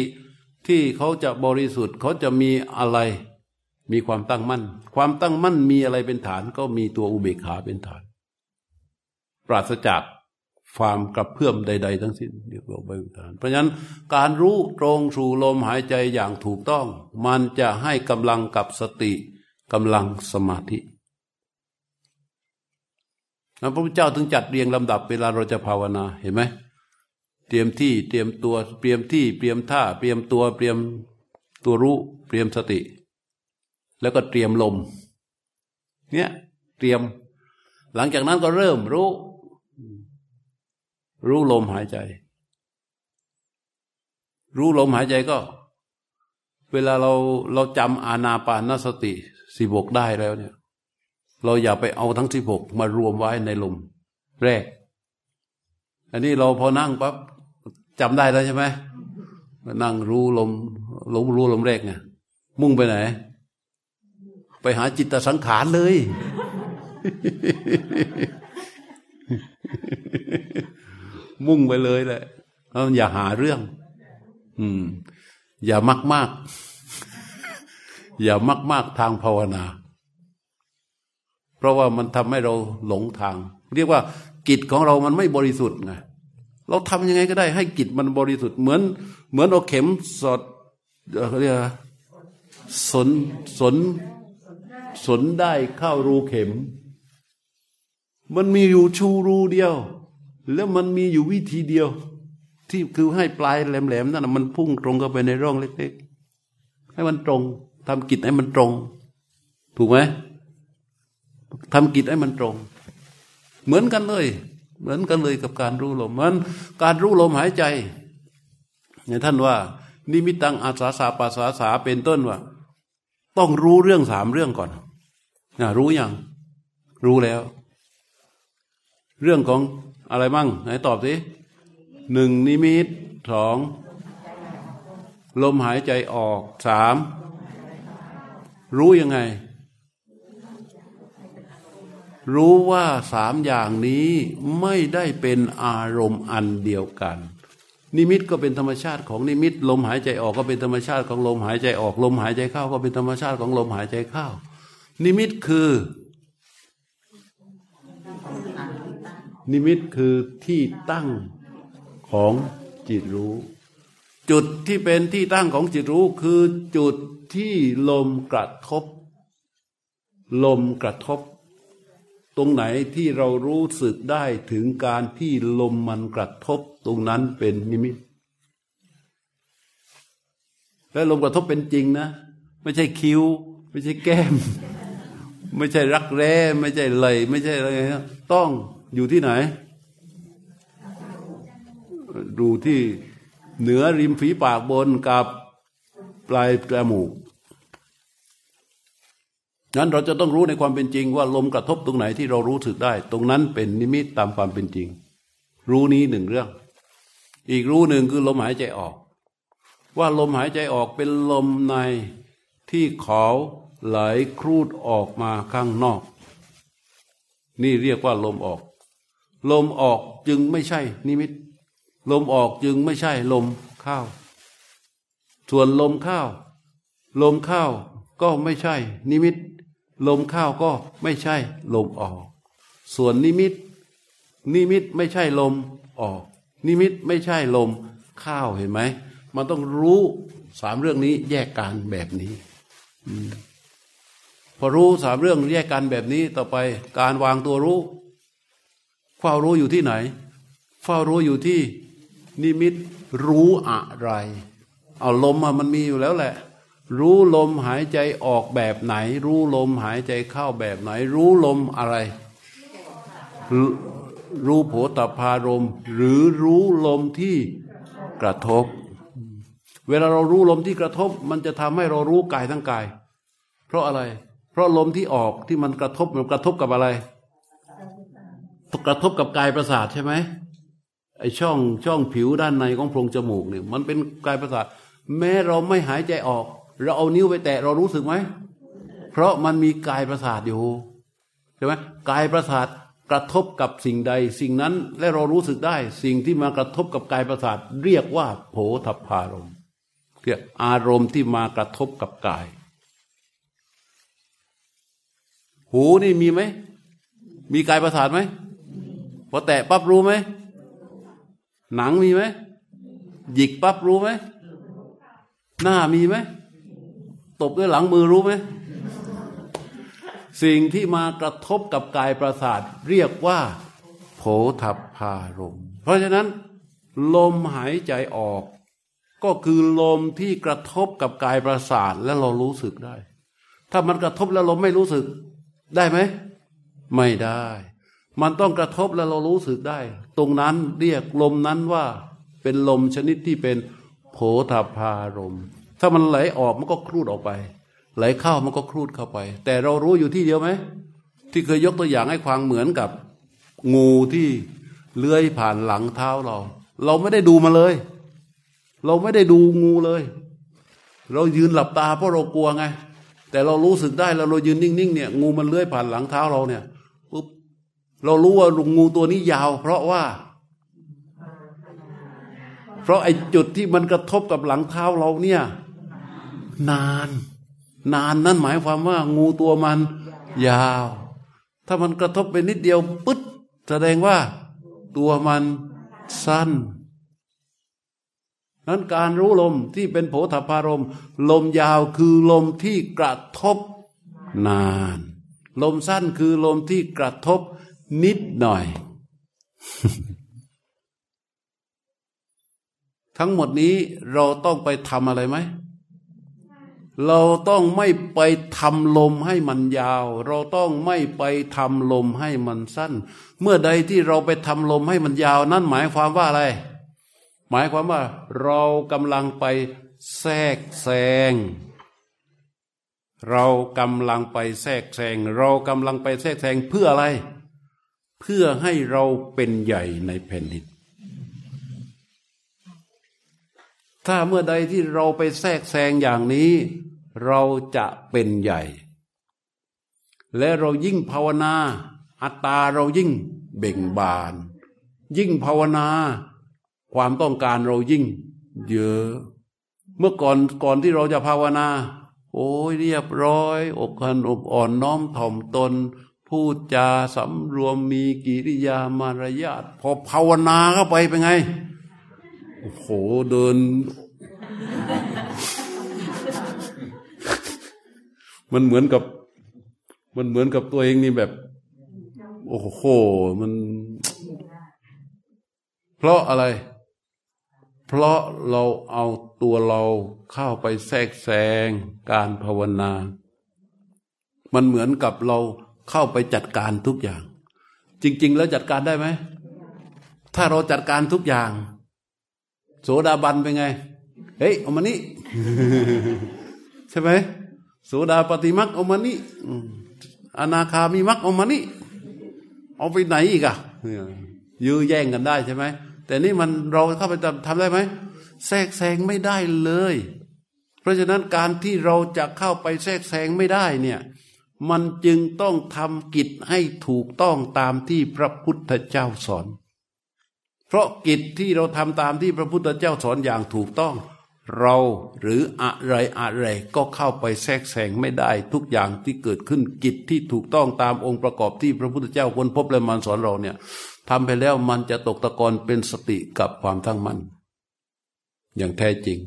ที่เขาจะบริสุทธิ์เขาจะมีอะไร มีความตั้งมั่น ความตั้งมั่นมีอะไรเป็นฐาน ก็มีตัวอุเบกขาเป็นฐาน ปราศจากความกระเพื่อมใด ๆ ทั้งสิ้นเรียกว่าใบฐาน เพราะฉะนั้นการรู้ตรงสู่ลมหายใจอย่างถูกต้อง มันจะให้กำลังกับสติกำลังสมาธิพระพุทธเจ้าถึงจัดเรียงลำดับเวลาเราจะภาวนาเห็นไหม เตรียมที่เตรียมตัวเตรียมที่เตรียมท่าเตรียมตัวเตรียมตัวรู้เตรียมสติ แล้วก็เตรียมลม เนี่ยเตรียม หลังจากนั้นก็เริ่มรู้ รู้ลมหายใจ รู้ลมหายใจก็ เวลาเราเราจำอานาปานสติสิบกได้แล้วเนี่ย เราอย่าไปเอาทั้งสิบหกมารวมไว้ในลมแรก อันนี้เราพอนั่งปั๊บ จำได้แล้วใช่ไหมนั่งรู้ลมลมรู้ลมแรกไงมุ่งไปไหน ไปหาจิตสังขารเลย มุ่งไปเลยแหละเราอย่าหาเรื่อง อืม อย่ามากมากอย่ามากมากทางภาวนา เพราะว่ามันทำให้เราหลงทาง เรียกว่ากิจของเรามันไม่บริสุทธิ์ไง เราทำยังไงก็ได้ ให้กิจมันบริสุทธิ์เหมือน เหมือนเอาเข็มสอดเขาเรียกสนสนสนได้เข้ารูเข็ม มันมีอยู่ชูรูเดียว แล้วมันมีอยู่วิธีเดียว ที่คือให้ปลายแหลมๆนั่นมันพุ่งตรงเข้าไปในร่องเล็กๆ ให้มันตรงทำกิจให้มันตรง ถูกไหมทำกิจให้มันตรง เหมือนกันเลย เหมือนกันเลยกับการรู้ลมมันการรู้ลมหายใจเนี่ยท่านว่า นิมิตังอาสาสาปัสสาสาเป็นต้นว่า ต้องรู้เรื่องสามเรื่องก่อนนะรู้ยังรู้แล้ว เรื่องของอะไรบ้างไหนตอบสิหนึ่งนิมิตสองลมหายใจออกสามรู้ยังไง รู้ว่าสามอย่างนี้ไม่ได้เป็นอารมณ์อันเดียวกัน นิมิตก็เป็นธรรมชาติของนิมิต ลมหายใจออกก็เป็นธรรมชาติของลมหายใจออก ลมหายใจเข้าก็เป็นธรรมชาติของลมหายใจเข้า นิมิตคือ นิมิตคือที่ตั้งของจิตรู้ จุดที่เป็นที่ตั้งของจิตรู้คือจุดที่ลมกระทบ ลมกระทบ ตรงไหนที่เรารู้สึกได้ถึงการที่ลมมันกระทบตรงนั้นเป็นนิมิต และลมกระทบเป็นจริงนะ ไม่ใช่คิ้ว ไม่ใช่แก้ม ไม่ใช่รักแร้ ไม่ใช่ไหลไม่ใช่อะไรนะต้องอยู่ที่ไหน ดูที่เหนือริมฝีปากบนกับปลายจมูก นั้นเราจะต้องรู้ในความเป็นจริงว่าลมกระทบตรงไหนที่เรารู้สึกได้ ตรงนั้นเป็นนิมิตตามความเป็นจริง รู้นี้หนึ่งเรื่อง อีกรู้หนึ่งคือลมหายใจออก ว่าลมหายใจออกเป็นลมในที่เขาไหลครูดออกมาข้างนอก นี่เรียกว่าลมออก ลมออกจึงไม่ใช่นิมิต ลมออกจึงไม่ใช่ลมเข้าส่วนลมเข้าลมเข้าก็ไม่ใช่นิมิต ลมเข้าก็ไม่ใช่ลมออก ส่วนนิมิต นิมิตไม่ใช่ลมออก นิมิตไม่ใช่ลมเข้าเห็นไหมมันต้องรู้สามเรื่องนี้แยกกันแบบนี้พอรู้สามเรื่องแยกกันแบบนี้ต่อไปการวางตัวรู้เฝ้ารู้อยู่ที่ไหนเฝ้ารู้อยู่ที่นิมิตรู้อะไร เอาลมมันมีอยู่แล้วแหละ รู้ลมหายใจออกแบบไหน รู้ลมหายใจเข้าแบบไหน รู้ลมอะไร รู้โผตพารม หรือรู้ลมที่กระทบ เวลาเรารู้ลมที่กระทบ มันจะทำให้เรารู้กายทั้งกาย เพราะอะไร เพราะลมที่ออกที่มันกระทบมันกระทบกับอะไร กระทบกับกายประสาทใช่ไหมไอช่องช่องผิวด้านในของโพรงจมูกเนี่ยมันเป็นกายประสาทแม้เราไม่หายใจออก เราเอานิ้วไปแตะเรารู้สึกไหม เพราะมันมีกายประสาทอยู่ใช่ไหมกายประสาทกระทบกับสิ่งใดสิ่งนั้นและเรารู้สึกได้ สิ่งที่มากระทบกับกายประสาท เรียกว่าโผฏฐพารมเรียกอารมณ์ที่มากระทบกับกาย หูนี่มีไหม มีกายประสาทไหมพอแตะปั๊บรู้ไหม หนังมีไหมหยิกปั๊บรู้ไหม หน้ามีไหม ตบด้วยหลังมือรู้ไหมสิ่งที่มากระทบกับกายประสาท เรียกว่า โผทพารมเพราะฉะนั้น ลมหายใจออก ก็คือลมที่กระทบกับกายประสาทและเรารู้สึกได้ ถ้ามันกระทบแล้วลมไม่รู้สึก ได้ไหม ไม่ได้ มันต้องกระทบแล้วเรารู้สึกได้ ตรงนั้นเรียกลมนั้นว่า เป็นลมชนิดที่เป็นโผฏฐารม ถ้ามันไหลออกมันก็ครูดออกไป ไหลเข้ามันก็ครูดเข้าไป แต่เรารู้อยู่ที่เดียวไหมที่เคยยกตัวอย่างให้ความเหมือนกับ งูที่เลื้อยผ่านหลังเท้าเรา เราไม่ได้ดูมาเลย เราไม่ได้ดูงูเลย เรายืนหลับตาเพราะเรากลัวไง แต่เรารู้สึกได้แล้วเรายืนนิ่งๆเนี่ย งูมันเลื้อยผ่านหลังเท้าเราเนี่ยปุ๊บเรารู้ว่างงูตัวนี้ยาว เพราะว่า เพราะไอ้จุดที่มันกระทบกับหลังเท้าเราเนี่ย นาน นานนั่นหมายความว่า งูตัวมัน ยาว ถ้ามันกระทบไปนิดเดียวปึ๊ดแสดงว่า ตัวมันสั้น นั้นการรู้ลมที่เป็นโผฏฐารมลมยาวคือลมที่กระทบนาน ลมสั้นคือลมที่กระทบนิดหน่อย ทั้งหมดนี้เราต้องไปทำอะไรไหม เราต้องไม่ไปทำลมให้มันยาว เราต้องไม่ไปทำลมให้มันสั้น เมื่อใดที่เราไปทำลมให้มันยาว นั่นหมายความว่าอะไร หมายความว่า เรากำลังไปแทรกแซงเรากำลังไปแทรกแซงเรากำลังไปแทรกแซงเพื่ออะไร เพื่อให้เราเป็นใหญ่ในแผ่นดิน ถ้าเมื่อใดที่เราไปแทรกแซงอย่างนี้ เราจะเป็นใหญ่ และเรายิ่งภาวนา อัตตาเรายิ่งเบ่งบาน ยิ่งภาวนา ความต้องการเรายิ่ง เยอะ เมื่อก่อนก่อนที่เราจะภาวนา โอ้ยเรียบร้อย อกหันอกอ่อนน้อมถ่อมตน พูดจาสำรวมมีกิริยามารยาทพอภาวนาเข้าไปเป็นไง โอ้โหเดิน มันเหมือนกับ มันเหมือนกับตัวเองนี่แบบ โอ้โห มัน เพราะอะไร เพราะเราเอาตัวเราเข้าไปแทรกแซงการภาวนา มันเหมือนกับเราเข้าไปจัดการทุกอย่าง จริง ๆ แล้วจัดการได้ไหมถ้าเราจัดการทุกอย่าง โสดาบันเป็นไง เฮ้ยเอามานี่ใช่ไหมโสดาปฏิมักเอามานี่อนาคามีมักเอามานี่เอาไปไหนอีกอะยื้อแย่งกันได้ใช่ไหมแต่นี่มันเราเข้าไปทำได้ไหมแทรกแซงไม่ได้เลย เพราะฉะนั้นการที่เราจะเข้าไปแทรกแซงไม่ได้เนี่ย มันจึงต้องทำกิจให้ถูกต้องตามที่พระพุทธเจ้าสอน เพราะกิจที่เราทำตามที่พระพุทธเจ้าสอนอย่างถูกต้อง เราหรืออะไรอะไรก็เข้าไปแทรกแซงไม่ได้ทุกอย่างที่เกิดขึ้นกิจที่ถูกต้องตามองค์ประกอบที่พระพุทธเจ้าค้นพบและมันสอนเราเนี่ยทำไปแล้วมันจะตกตะกอนเป็นสติกับความทั้งมั่นอย่างแท้จริง